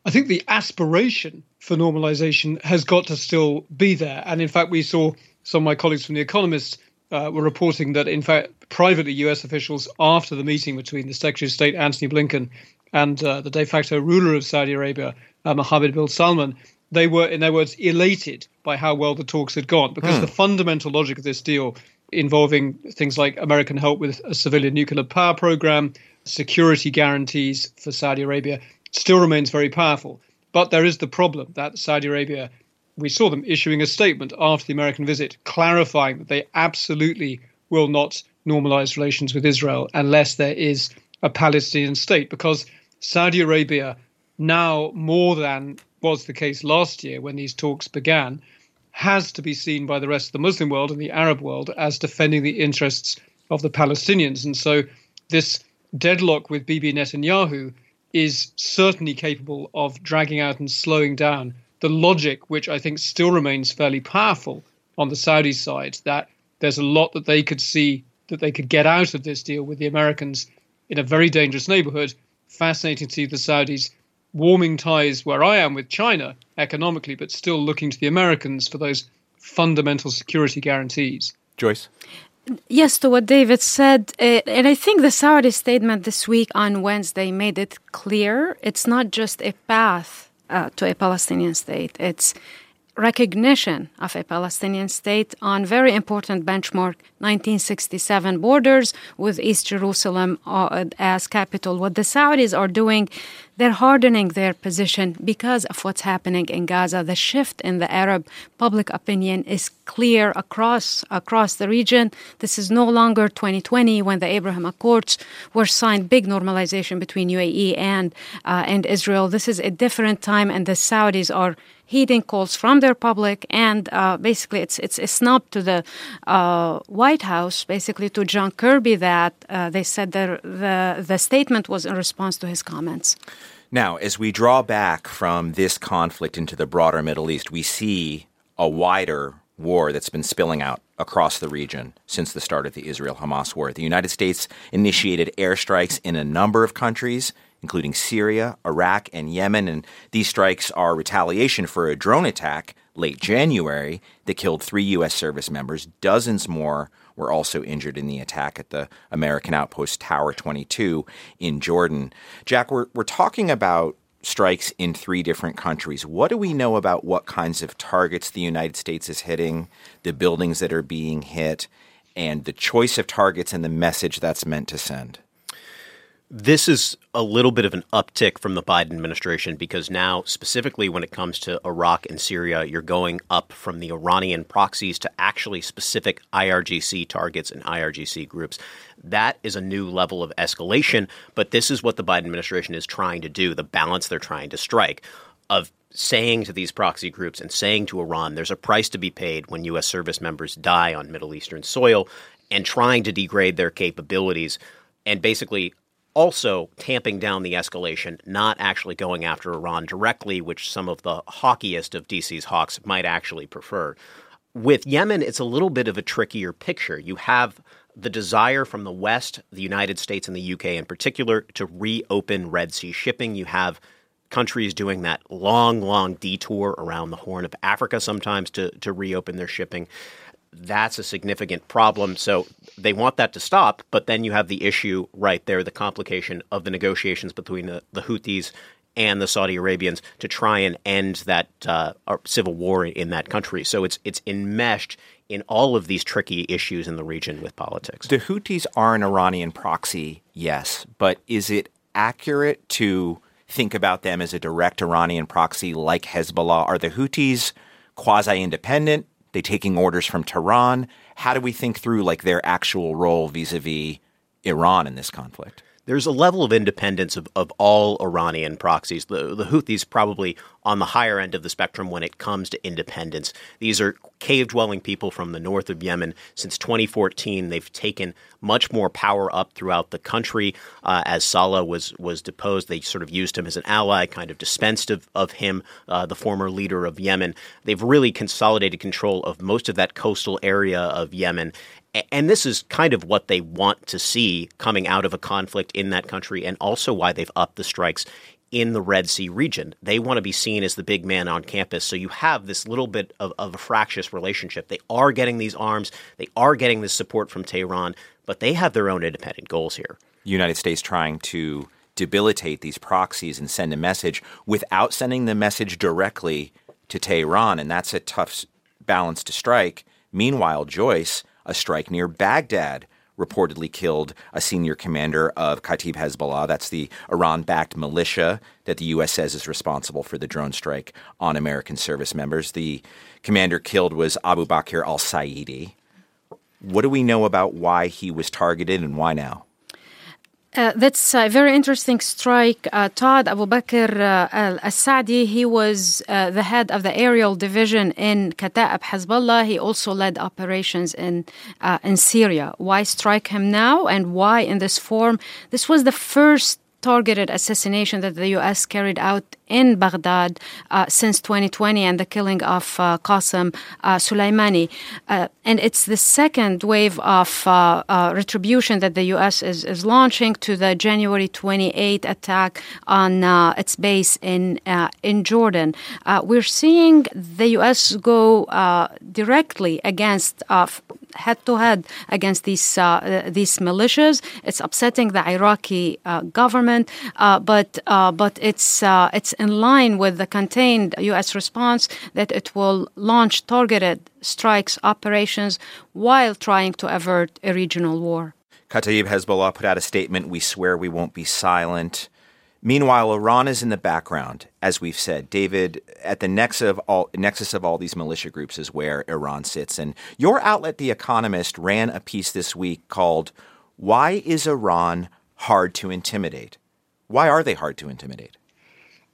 I think the aspiration for normalization has got to still be there. And in fact, we saw some of my colleagues from The Economist uh, were reporting that, in fact, privately, US officials, after the meeting between the Secretary of State, Antony Blinken, and uh, the de facto ruler of Saudi Arabia, uh, Mohammed bin Salman, they were, in their words, elated by how well the talks had gone because hmm. the fundamental logic of this deal involving things like American help with a civilian nuclear power program, security guarantees for Saudi Arabia, still remains very powerful. But there is the problem that Saudi Arabia, we saw them issuing a statement after the American visit clarifying that they absolutely will not normalize relations with Israel unless there is a Palestinian state because Saudi Arabia now more than was the case last year when these talks began, has to be seen by the rest of the Muslim world and the Arab world as defending the interests of the Palestinians. And so this deadlock with Bibi Netanyahu is certainly capable of dragging out and slowing down the logic, which I think still remains fairly powerful on the Saudi side, that there's a lot that they could see that they could get out of this deal with the Americans in a very dangerous neighborhood. Fascinating to see the Saudis warming ties where I am with China economically, but still looking to the Americans for those fundamental security guarantees. Joyce? Yes, to what David said, uh, and I think the Saudi statement this week on Wednesday made it clear it's not just a path uh, to a Palestinian state, it's recognition of a Palestinian state on very important benchmark 1967 borders with East Jerusalem uh, as capital. What the Saudis are doing, they're hardening their position because of what's happening in Gaza. The shift in the Arab public opinion is clear across across the region. This is no longer 2020 when the Abraham Accords were signed, big normalization between UAE and uh, and Israel. This is a different time, and the Saudis are heeding calls from their public, and uh, basically it's it's a snub to the uh, White House, basically to John Kirby, that uh, they said that the the statement was in response to his comments. Now, as we draw back from this conflict into the broader Middle East, we see a wider war that's been spilling out across the region since the start of the Israel Hamas war. The United States initiated airstrikes in a number of countries, including Syria, Iraq, and Yemen. And these strikes are retaliation for a drone attack late January that killed three U.S. service members. Dozens more were also injured in the attack at the American outpost Tower 22 in Jordan. Jack, we're, we're talking about strikes in three different countries. What do we know about what kinds of targets the United States is hitting, the buildings that are being hit, and the choice of targets and the message that's meant to send? This is a little bit of an uptick from the Biden administration because now, specifically when it comes to Iraq and Syria, you're going up from the Iranian proxies to actually specific IRGC targets and IRGC groups. That is a new level of escalation, but this is what the Biden administration is trying to do, the balance they're trying to strike of saying to these proxy groups and saying to Iran, there's a price to be paid when U.S. service members die on Middle Eastern soil and trying to degrade their capabilities and basically also tamping down the escalation, not actually going after Iran directly, which some of the hawkiest of DC's hawks might actually prefer. With Yemen, it's a little bit of a trickier picture. You have the desire from the West, the United States and the UK in particular, to reopen Red Sea shipping. You have countries doing that long, long detour around the Horn of Africa sometimes to, to reopen their shipping. That's a significant problem. So they want that to stop, but then you have the issue right there, the complication of the negotiations between the, the Houthis and the Saudi Arabians to try and end that uh, civil war in that country. So it's it's enmeshed in all of these tricky issues in the region with politics. The Houthis are an Iranian proxy, yes, but is it accurate to think about them as a direct Iranian proxy like Hezbollah? Are the Houthis quasi independent? They taking orders from Tehran? How do we think through like their actual role vis-a-vis Iran in this conflict? There's a level of independence of, of all Iranian proxies. The, the Houthis probably on the higher end of the spectrum when it comes to independence. These are cave dwelling people from the north of Yemen. Since 2014, they've taken much more power up throughout the country. Uh, as Saleh was was deposed, they sort of used him as an ally, kind of dispensed of, of him, uh, the former leader of Yemen. They've really consolidated control of most of that coastal area of Yemen. And this is kind of what they want to see coming out of a conflict in that country, and also why they've upped the strikes in the Red Sea region. They want to be seen as the big man on campus. So you have this little bit of, of a fractious relationship. They are getting these arms, they are getting this support from Tehran, but they have their own independent goals here. United States trying to debilitate these proxies and send a message without sending the message directly to Tehran, and that's a tough balance to strike. Meanwhile, Joyce a strike near Baghdad reportedly killed a senior commander of Kataib Hezbollah. That's the Iran backed militia that the U.S. says is responsible for the drone strike on American service members. The commander killed was Abu Bakr al Saidi. What do we know about why he was targeted and why now? Uh, that's a very interesting strike. Uh, Todd Abu Bakr uh, al Sadi, he was uh, the head of the aerial division in Kataib Hezbollah. He also led operations in, uh, in Syria. Why strike him now and why in this form? This was the first targeted assassination that the U.S. carried out in Baghdad uh, since 2020 and the killing of uh, Qasem uh, Soleimani. Uh, and it's the second wave of uh, uh, retribution that the U.S. Is, is launching to the January 28 attack on its base in, in Jordan. we're seeing the U.S. go directly against head to head against these uh, these militias. It's upsetting the Iraqi uh, government, uh, but but it's it's in line with the contained U.S. response that it will launch targeted strikes operations while trying to avert a regional war. Kataib Hezbollah put out a statement We swear we won't be silent. Meanwhile, Iran is in the background, as we've said. David, at the nexus of all, nexus of all these militia groups is where Iran sits. And your outlet, The Economist, ran a piece this week called Why is Iran Hard to Intimidate? Why are they hard to intimidate?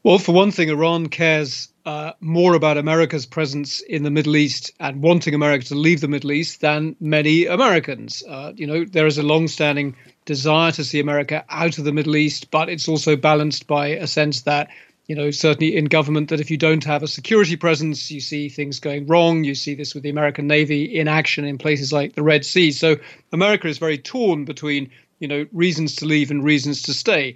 Well, for one thing, Iran cares uh, more about America's presence in the Middle East and wanting America to leave the Middle East than many Americans. Uh, you know, there is a long-standing desire to see America out of the Middle East, but it's also balanced by a sense that, you know, certainly in government, that if you don't have a security presence, you see things going wrong. You see this with the American Navy in action in places like the Red Sea. So America is very torn between, you know, reasons to leave and reasons to stay.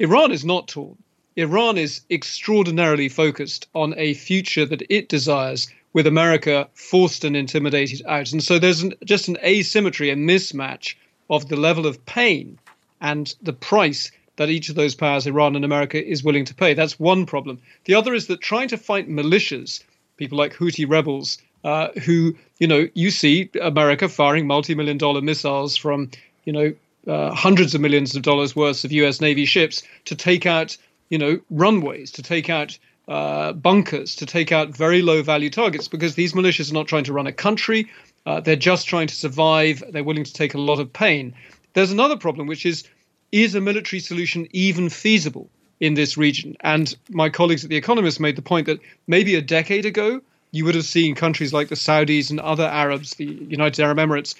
Iran is not torn. Iran is extraordinarily focused on a future that it desires with America forced and intimidated out. And so there's an, just an asymmetry, a mismatch of the level of pain and the price that each of those powers, Iran and America, is willing to pay. That's one problem. The other is that trying to fight militias, people like Houthi rebels, uh, who, you know, you see America firing multi million dollar missiles from, you know, uh, hundreds of millions of dollars worth of US Navy ships to take out you know, runways, to take out uh, bunkers, to take out very low value targets, because these militias are not trying to run a country. Uh, they're just trying to survive. They're willing to take a lot of pain. There's another problem, which is is a military solution even feasible in this region? And my colleagues at The Economist made the point that maybe a decade ago, you would have seen countries like the Saudis and other Arabs, the United Arab Emirates,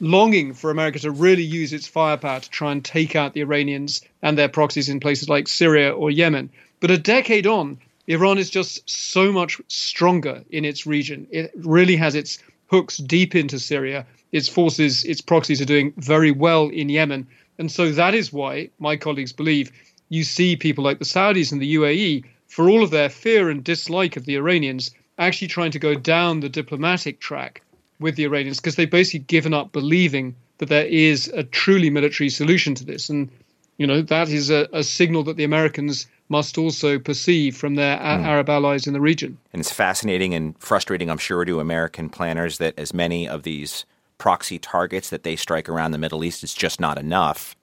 longing for America to really use its firepower to try and take out the Iranians and their proxies in places like Syria or Yemen. But a decade on, Iran is just so much stronger in its region. It really has its hooks deep into Syria. Its forces, its proxies are doing very well in Yemen. And so that is why my colleagues believe you see people like the Saudis and the UAE, for all of their fear and dislike of the Iranians, actually trying to go down the diplomatic track with the Iranians because they've basically given up believing that there is a truly military solution to this. And, you know, that is a, a signal that the Americans must also perceive from their mm. Arab allies in the region. And it's fascinating and frustrating, I'm sure, to American planners that as many of these proxy targets that they strike around the Middle East, is just not enough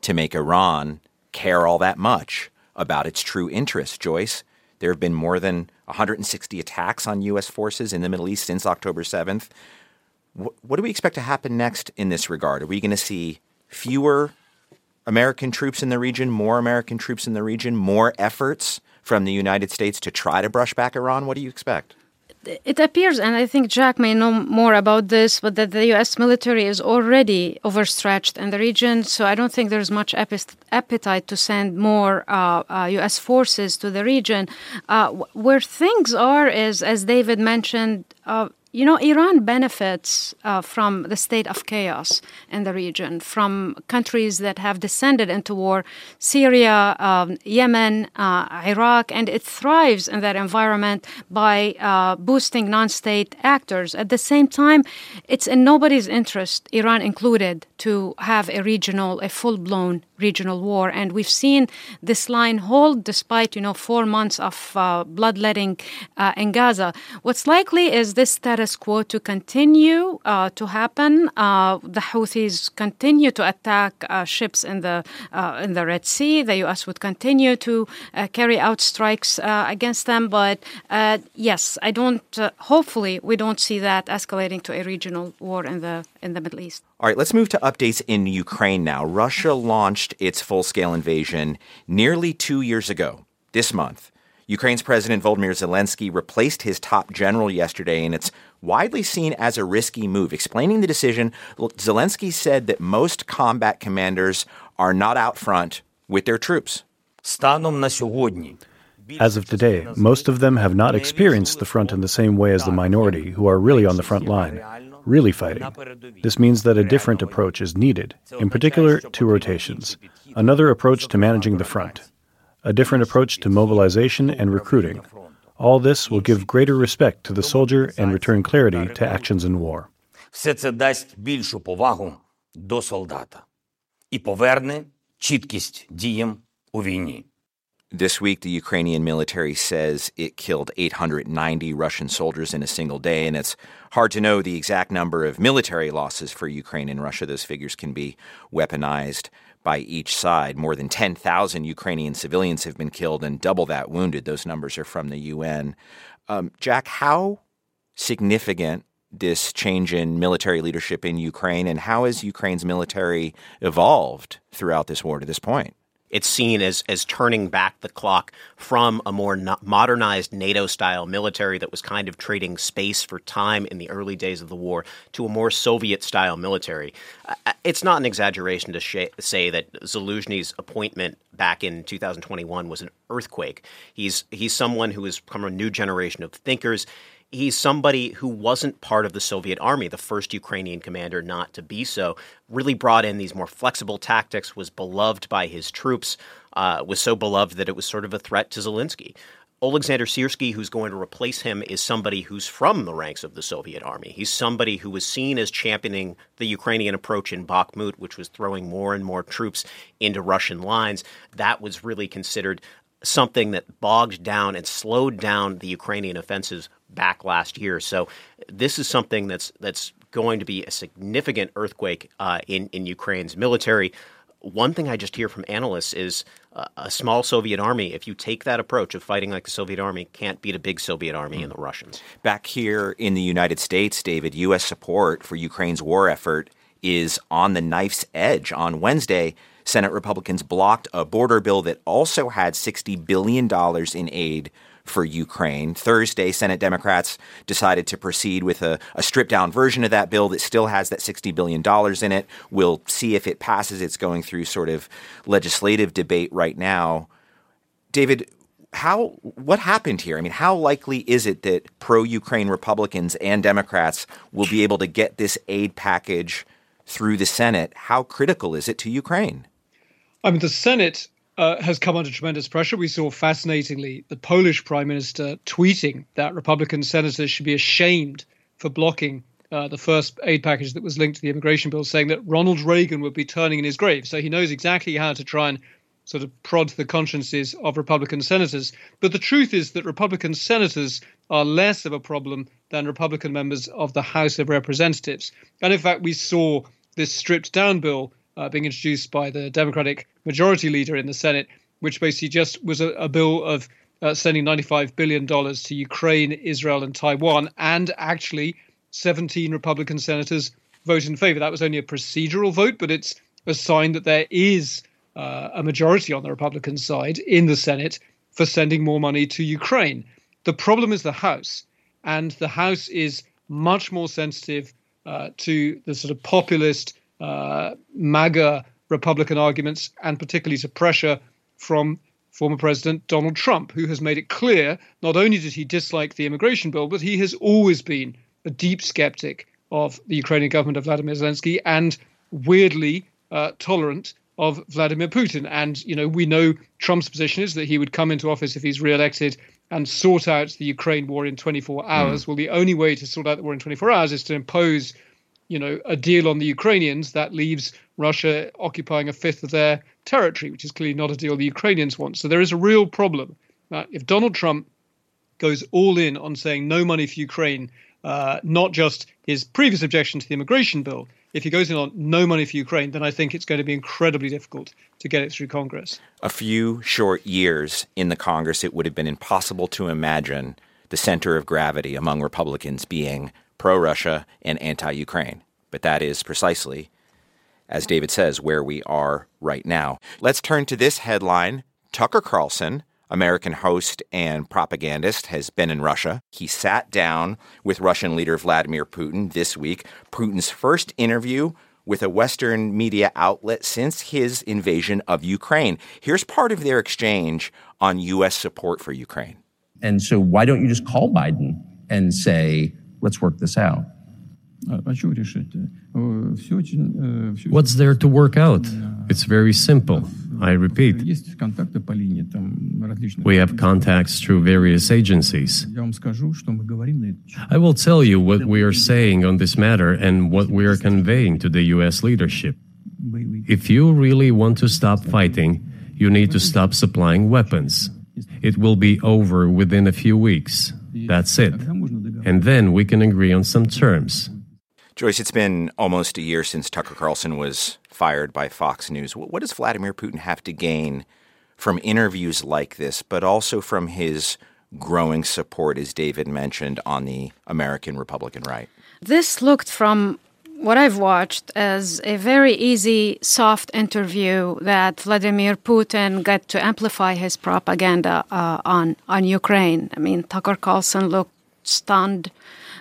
to make Iran care all that much about its true interests, Joyce. There have been more than 160 attacks on U.S. forces in the Middle East since October 7th. What do we expect to happen next in this regard? Are we going to see fewer American troops in the region, more American troops in the region, more efforts from the United States to try to brush back Iran? What do you expect? It appears, and I think Jack may know more about this, but that the U.S. military is already overstretched in the region. So I don't think there's much appetite to send more uh, uh, U.S. forces to the region. Uh, where things are is, as David mentioned, uh, you know, Iran benefits uh, from the state of chaos in the region, from countries that have descended into war Syria, um, Yemen, uh, Iraq, and it thrives in that environment by uh, boosting non state actors. At the same time, it's in nobody's interest, Iran included, to have a regional, a full blown regional war. And we've seen this line hold despite, you know, four months of uh, bloodletting uh, in Gaza. What's likely is this status quo to continue uh, to happen. Uh, the Houthis continue to attack uh, ships in the uh, in the Red Sea. The U.S. would continue to carry out strikes against them. But yes, I don't. hopefully, we don't see that escalating to a regional war in the in the Middle East. All right, let's move to updates in Ukraine now. Russia launched its full scale invasion nearly two years ago this month. Ukraine's President Volodymyr Zelensky replaced his top general yesterday, and it's widely seen as a risky move. Explaining the decision, Zelensky said that most combat commanders are not out front with their troops. As of today, most of them have not experienced the front in the same way as the minority who are really on the front line really fighting. This means that a different approach is needed, in particular, two rotations, another approach to managing the front, a different approach to mobilization and recruiting. All this will give greater respect to the soldier and return clarity to actions in war. Все це дасть більшу повагу до солдата і поверне чіткість діям у війні. This week, the Ukrainian military says it killed 890 Russian soldiers in a single day, and it's hard to know the exact number of military losses for Ukraine and Russia. Those figures can be weaponized by each side. More than 10,000 Ukrainian civilians have been killed and double that wounded. Those numbers are from the UN. Um, Jack, how significant this change in military leadership in Ukraine, and how has Ukraine's military evolved throughout this war to this point? It's seen as as turning back the clock from a more no- modernized NATO style military that was kind of trading space for time in the early days of the war to a more Soviet style military. Uh, it's not an exaggeration to sh- say that Zaluzhnyi's appointment back in 2021 was an earthquake. He's he's someone who has come from a new generation of thinkers he's somebody who wasn't part of the Soviet army, the first Ukrainian commander not to be so, really brought in these more flexible tactics, was beloved by his troops, uh, was so beloved that it was sort of a threat to Zelensky. Alexander Syrsky, who's going to replace him, is somebody who's from the ranks of the Soviet army. He's somebody who was seen as championing the Ukrainian approach in Bakhmut, which was throwing more and more troops into Russian lines. That was really considered something that bogged down and slowed down the Ukrainian offensives back last year. So this is something that's that's going to be a significant earthquake uh, in in Ukraine's military. One thing I just hear from analysts is uh, a small Soviet army, if you take that approach of fighting like the Soviet army, can't beat a big Soviet army mm. in the Russians. Back here in the United States, David, U.S. support for Ukraine's war effort is on the knife's edge. On Wednesday, Senate Republicans blocked a border bill that also had $60 billion in aid for Ukraine. Thursday, Senate Democrats decided to proceed with a, a stripped down version of that bill that still has that $60 billion in it. We'll see if it passes. It's going through sort of legislative debate right now. David, how what happened here? I mean, how likely is it that pro-Ukraine Republicans and Democrats will be able to get this aid package through the Senate? How critical is it to Ukraine? I mean, the Senate uh, has come under tremendous pressure. We saw fascinatingly the Polish Prime Minister tweeting that Republican senators should be ashamed for blocking uh, the first aid package that was linked to the immigration bill, saying that Ronald Reagan would be turning in his grave. So he knows exactly how to try and sort of prod the consciences of Republican senators. But the truth is that Republican senators are less of a problem than Republican members of the House of Representatives. And in fact, we saw this stripped down bill uh, being introduced by the Democratic majority leader in the Senate, which basically just was a, a bill of uh, sending $95 billion to Ukraine, Israel, and Taiwan. And actually, 17 Republican senators voted in favor. That was only a procedural vote, but it's a sign that there is uh, a majority on the Republican side in the Senate for sending more money to Ukraine. The problem is the House, and the House is much more sensitive uh, to the sort of populist MAGA Republican arguments, and particularly to pressure from former President Donald Trump, who has made it clear not only did he dislike the immigration bill, but he has always been a deep skeptic of the Ukrainian government of Vladimir Zelensky and weirdly uh, tolerant of Vladimir Putin. And, you know, we know Trump's position is that he would come into office if he's re-elected and sort out the Ukraine war in 24 hours. Mm. Well, the only way to sort out the war in 24 hours is to impose, you know, a deal on the Ukrainians that leaves Russia occupying a fifth of their territory, which is clearly not a deal the Ukrainians want. So there is a real problem. Uh, if Donald Trump goes all in on saying no money for Ukraine, uh, not just his previous objection to the immigration bill, if he goes in on no money for Ukraine, then I think it's going to be incredibly difficult to get it through Congress. A few short years in the Congress, it would have been impossible to imagine the center of gravity among Republicans being pro Russia and anti Ukraine. But that is precisely, as David says, where we are right now. Let's turn to this headline Tucker Carlson American host and propagandist, has been in Russia. He sat down with Russian leader Vladimir Putin this week. Putin's first interview with a Western media outlet since his invasion of Ukraine. Here's part of their exchange on U.S. support for Ukraine. And so, why don't you just call Biden and say, let's work this out? What's there to work out? It's very simple. I repeat. We have contacts through various agencies. I will tell you what we are saying on this matter and what we are conveying to the U.S. leadership. If you really want to stop fighting, you need to stop supplying weapons. It will be over within a few weeks. That's it. And then we can agree on some terms. Joyce, it's been almost a year since Tucker Carlson was fired by Fox News. What does Vladimir Putin have to gain from interviews like this, but also from his growing support, as David mentioned, on the American Republican right? This looked from what I've watched as a very easy, soft interview that Vladimir Putin got to amplify his propaganda uh, on on Ukraine. I mean, Tucker Carlson looked stunned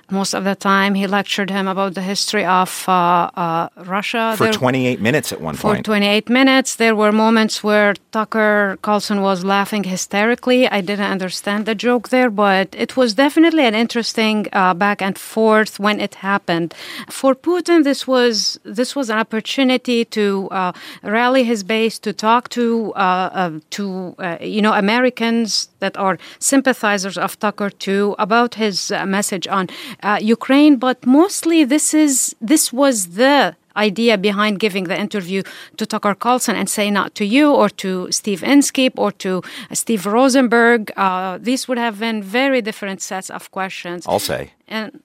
most of the time. He lectured him about the history of uh, uh, Russia. For there, 28 minutes at one for point. For 28 minutes. There were moments where Tucker Carlson was laughing hysterically. I didn't understand the joke there, but it was definitely an interesting uh, back and forth when it happened. For Putin, this was this was an opportunity to uh, rally his base, to talk to uh, uh, to you know Americans that are sympathizers of Tucker too about his message on uh, Ukraine, but mostly this is this was the idea behind giving the interview to Tucker Carlson and say not to you or to Steve Inskeep or to Steve Rosenberg. Uh, these would have been very different sets of questions. I'll say. And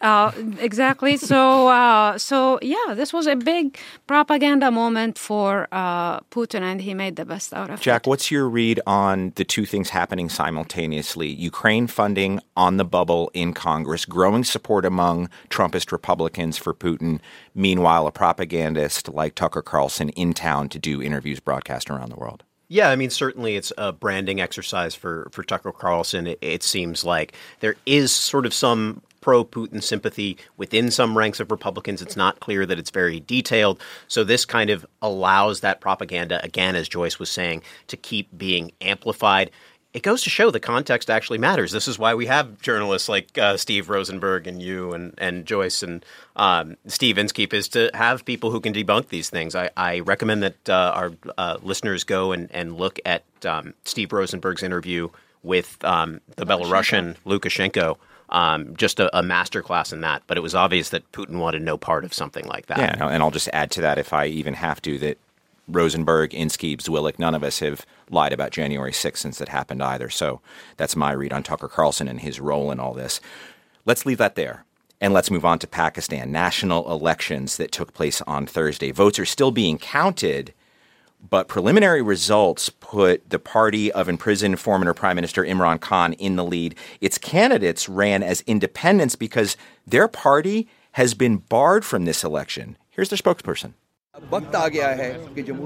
uh, exactly. So, uh, so yeah, this was a big propaganda moment for uh, Putin, and he made the best out of Jack, it. Jack, what's your read on the two things happening simultaneously? Ukraine funding on the bubble in Congress, growing support among Trumpist Republicans for Putin. Meanwhile, a propagandist like Tucker Carlson in town to do interviews broadcast around the world. Yeah, I mean, certainly it's a branding exercise for, for Tucker Carlson. It, it seems like there is sort of some pro Putin sympathy within some ranks of Republicans. It's not clear that it's very detailed. So this kind of allows that propaganda, again, as Joyce was saying, to keep being amplified it goes to show the context actually matters. This is why we have journalists like uh, Steve Rosenberg and you and, and Joyce and um, Steve Inskeep is to have people who can debunk these things. I, I recommend that uh, our uh, listeners go and, and look at um, Steve Rosenberg's interview with um, the Belarusian Lukashenko. Um, just a, a masterclass in that, but it was obvious that Putin wanted no part of something like that. Yeah, and I'll just add to that, if I even have to, that Rosenberg, Inskeep, Zwillich, none of us have lied about January 6th since it happened either. So that's my read on Tucker Carlson and his role in all this. Let's leave that there. And let's move on to Pakistan. National elections that took place on Thursday. Votes are still being counted, but preliminary results put the party of imprisoned former Prime Minister Imran Khan in the lead. Its candidates ran as independents because their party has been barred from this election. Here's their spokesperson.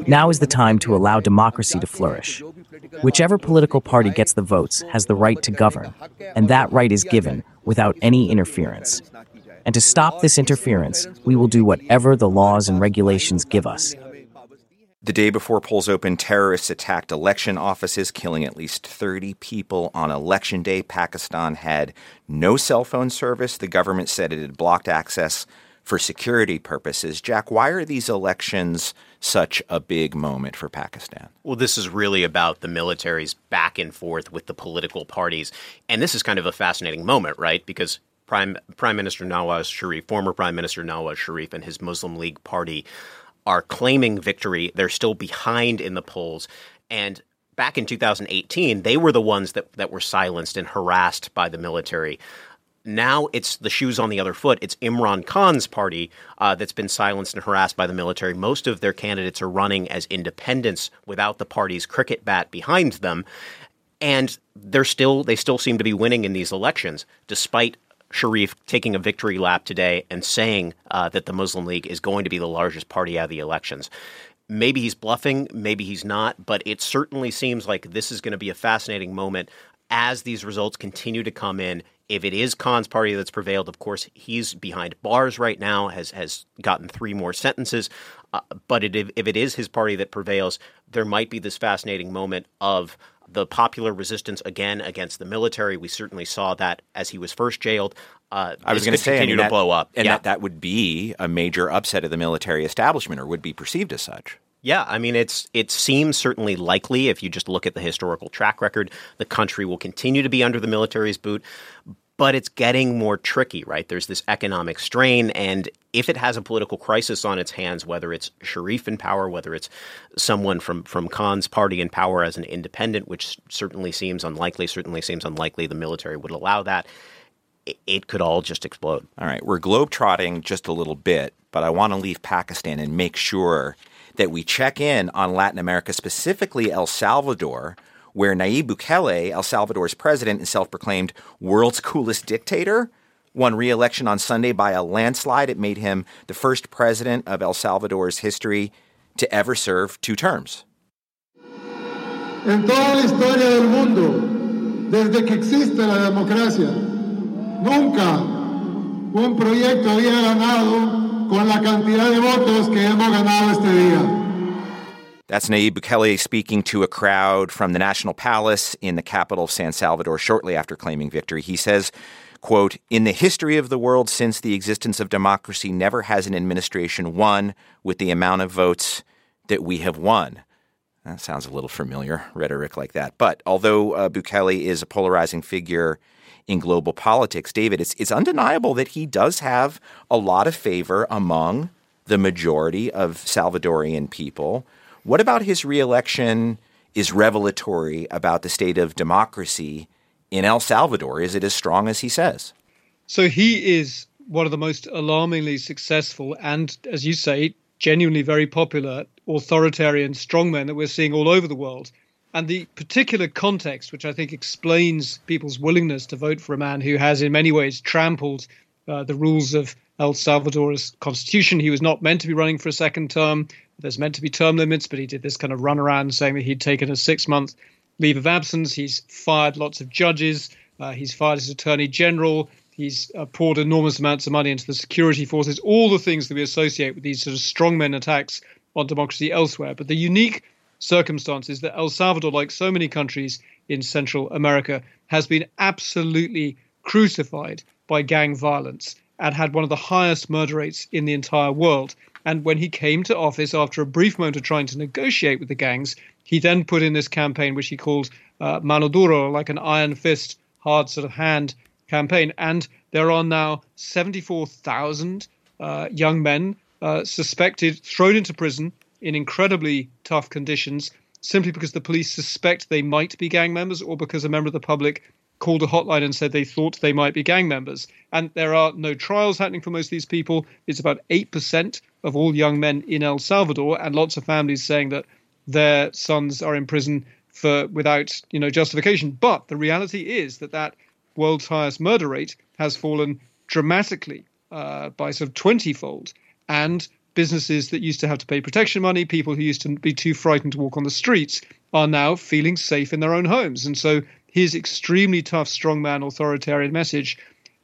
Now is the time to allow democracy to flourish. Whichever political party gets the votes has the right to govern, and that right is given without any interference. And to stop this interference, we will do whatever the laws and regulations give us. The day before polls opened, terrorists attacked election offices, killing at least 30 people on election day. Pakistan had no cell phone service. The government said it had blocked access for security purposes. Jack, why are these elections such a big moment for Pakistan? Well, this is really about the military's back and forth with the political parties. And this is kind of a fascinating moment, right? Because Prime, Prime Minister Nawaz Sharif, former Prime Minister Nawaz Sharif, and his Muslim League Party are claiming victory. They're still behind in the polls. And back in 2018, they were the ones that, that were silenced and harassed by the military now it's the shoes on the other foot. It's Imran Khan's party uh, that's been silenced and harassed by the military. Most of their candidates are running as independents without the party's cricket bat behind them, and they're still they still seem to be winning in these elections, despite Sharif taking a victory lap today and saying uh, that the Muslim League is going to be the largest party out of the elections. Maybe he's bluffing, maybe he's not, but it certainly seems like this is going to be a fascinating moment as these results continue to come in if it is Khan's party that's prevailed, of course, he's behind bars right now, has has gotten three more sentences. Uh, but it, if, if it is his party that prevails, there might be this fascinating moment of the popular resistance again against the military. We certainly saw that as he was first jailed. Uh, I was going to say, continue I mean, to that, blow up, and yeah. that that would be a major upset of the military establishment, or would be perceived as such. Yeah, I mean it's it seems certainly likely if you just look at the historical track record, the country will continue to be under the military's boot, but it's getting more tricky, right? There's this economic strain and if it has a political crisis on its hands, whether it's Sharif in power, whether it's someone from from Khan's party in power as an independent, which certainly seems unlikely, certainly seems unlikely the military would allow that, it, it could all just explode. All right, we're globetrotting just a little bit, but I want to leave Pakistan and make sure that we check in on Latin America, specifically El Salvador, where Nayib Bukele, El Salvador's president and self proclaimed world's coolest dictator, won re election on Sunday by a landslide. It made him the first president of El Salvador's history to ever serve two terms. En toda la historia del mundo, desde que existe la democracia, nunca un proyecto había ganado con la cantidad de votos que hemos ganado este día. That's Nayib Bukele speaking to a crowd from the National Palace in the capital of San Salvador shortly after claiming victory. He says, quote, In the history of the world since the existence of democracy, never has an administration won with the amount of votes that we have won. That sounds a little familiar, rhetoric like that. But although uh, Bukele is a polarizing figure in global politics, David, it's, it's undeniable that he does have a lot of favor among the majority of Salvadorian people. What about his reelection is revelatory about the state of democracy in El Salvador? Is it as strong as he says? So he is one of the most alarmingly successful and, as you say, genuinely very popular authoritarian strongmen that we're seeing all over the world. And the particular context, which I think explains people's willingness to vote for a man who has, in many ways, trampled uh, the rules of El Salvador's constitution. He was not meant to be running for a second term. There's meant to be term limits, but he did this kind of run around saying that he'd taken a six month leave of absence. He's fired lots of judges. Uh, he's fired his attorney general. He's uh, poured enormous amounts of money into the security forces, all the things that we associate with these sort of strongmen attacks on democracy elsewhere. But the unique circumstance is that El Salvador, like so many countries in Central America, has been absolutely crucified by gang violence and had one of the highest murder rates in the entire world. And when he came to office after a brief moment of trying to negotiate with the gangs, he then put in this campaign, which he called uh, Mano Duro, like an iron fist, hard sort of hand campaign. And there are now 74,000 uh, young men uh, suspected, thrown into prison in incredibly tough conditions, simply because the police suspect they might be gang members or because a member of the public called a hotline and said they thought they might be gang members. And there are no trials happening for most of these people. It's about 8% of all young men in El Salvador, and lots of families saying that their sons are in prison for without you know justification. But the reality is that that world's highest murder rate has fallen dramatically uh, by sort of 20 fold. And businesses that used to have to pay protection money, people who used to be too frightened to walk on the streets, are now feeling safe in their own homes. And so his extremely tough, strongman, authoritarian message,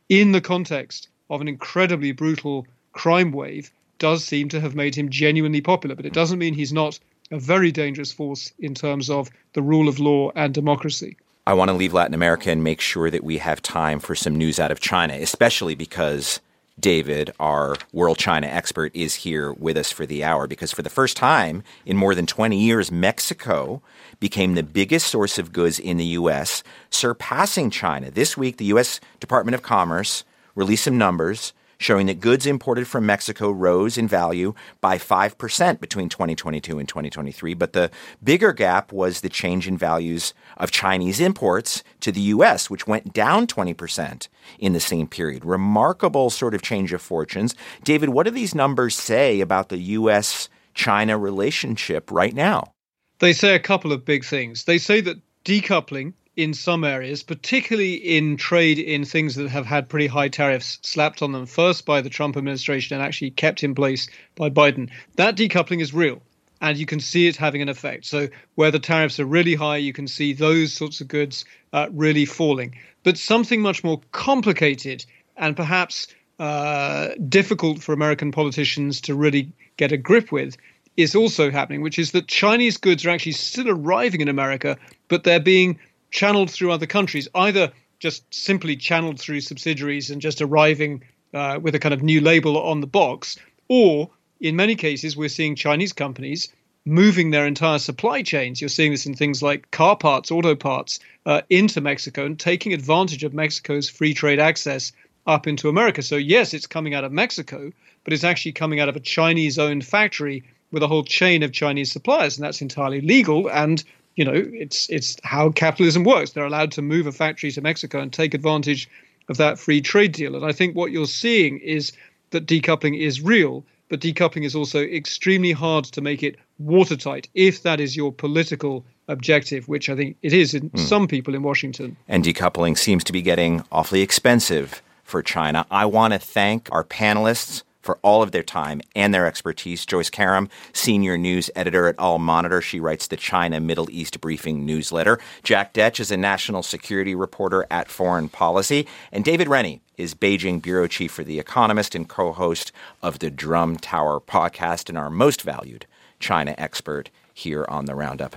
in the context of an incredibly brutal crime wave, does seem to have made him genuinely popular. But it doesn't mean he's not a very dangerous force in terms of the rule of law and democracy. I want to leave Latin America and make sure that we have time for some news out of China, especially because David, our world China expert, is here with us for the hour because for the first time in more than 20 years, Mexico became the biggest source of goods in the U.S., surpassing China. This week, the U.S. Department of Commerce released some numbers showing that goods imported from Mexico rose in value by 5% between 2022 and 2023. But the bigger gap was the change in values of Chinese imports to the U.S., which went down 20% in the same period. Remarkable sort of change of fortunes. David, what do these numbers say about the U.S. China relationship right now? They say a couple of big things. They say that decoupling in some areas, particularly in trade in things that have had pretty high tariffs slapped on them, first by the Trump administration and actually kept in place by Biden. That decoupling is real. And you can see it having an effect. So, where the tariffs are really high, you can see those sorts of goods uh, really falling. But something much more complicated and perhaps uh, difficult for American politicians to really get a grip with is also happening, which is that Chinese goods are actually still arriving in America, but they're being channeled through other countries, either just simply channeled through subsidiaries and just arriving uh, with a kind of new label on the box, or in many cases, we're seeing Chinese companies moving their entire supply chains. You're seeing this in things like car parts, auto parts, uh, into Mexico and taking advantage of Mexico's free trade access up into America. So, yes, it's coming out of Mexico, but it's actually coming out of a Chinese owned factory with a whole chain of Chinese suppliers, and that's entirely legal and you know, it's it's how capitalism works. They're allowed to move a factory to Mexico and take advantage of that free trade deal. And I think what you're seeing is that decoupling is real, but decoupling is also extremely hard to make it watertight if that is your political objective, which I think it is in mm. some people in Washington. And decoupling seems to be getting awfully expensive for China. I want to thank our panelists for all of their time and their expertise. Joyce Karam, senior news editor at Al-Monitor. She writes the China Middle East Briefing newsletter. Jack Detch is a national security reporter at Foreign Policy. And David Rennie is Beijing bureau chief for The Economist and co host of the Drum Tower podcast and our most valued China expert here on the Roundup.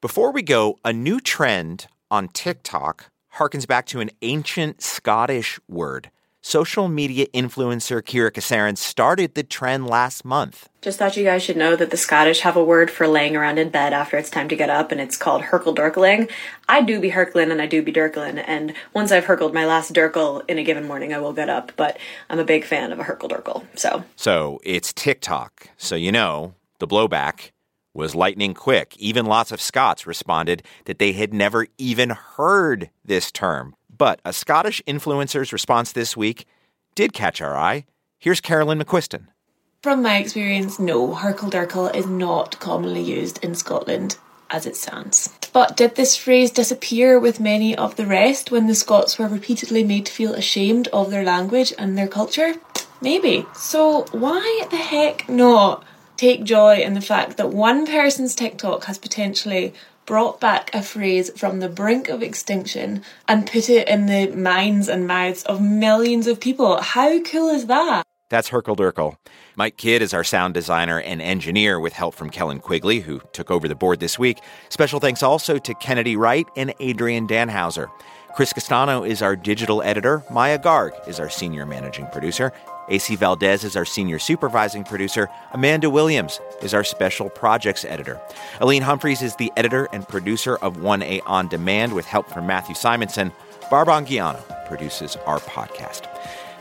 Before we go, a new trend on TikTok harkens back to an ancient Scottish word social media influencer Kira Kasarin started the trend last month. Just thought you guys should know that the Scottish have a word for laying around in bed after it's time to get up, and it's called hurkle I do be hurkling and I do be durkling, and once I've hurkled my last durkle in a given morning, I will get up. But I'm a big fan of a hurkle So, so it's TikTok. So you know the blowback was lightning quick. Even lots of Scots responded that they had never even heard this term. But a Scottish influencer's response this week did catch our eye. Here's Carolyn McQuiston. From my experience, no, Hurkle is not commonly used in Scotland as it stands. But did this phrase disappear with many of the rest when the Scots were repeatedly made to feel ashamed of their language and their culture? Maybe. So why the heck not take joy in the fact that one person's TikTok has potentially brought back a phrase from the brink of extinction and put it in the minds and mouths of millions of people? How cool is that? That's Hurkle Durkle. Mike Kidd is our sound designer and engineer with help from Kellen Quigley, who took over the board this week. Special thanks also to Kennedy Wright and Adrian Danhauser. Chris Castano is our digital editor. Maya Garg is our senior managing producer. AC Valdez is our senior supervising producer. Amanda Williams is our special projects editor. Aline Humphreys is the editor and producer of 1A On Demand with help from Matthew Simonson. Barb Anguiano produces our podcast.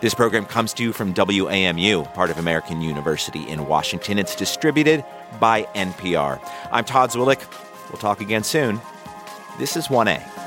This program comes to you from WAMU, part of American University in Washington. It's distributed by NPR. I'm Todd Zwillich. We'll talk again soon. This is 1A.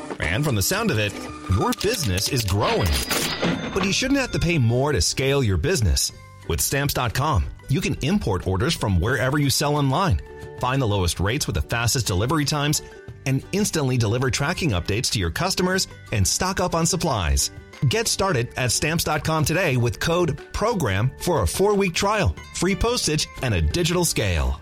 And from the sound of it, your business is growing. But you shouldn't have to pay more to scale your business. With stamps.com, you can import orders from wherever you sell online, find the lowest rates with the fastest delivery times, and instantly deliver tracking updates to your customers and stock up on supplies. Get started at stamps.com today with code PROGRAM for a four week trial, free postage, and a digital scale.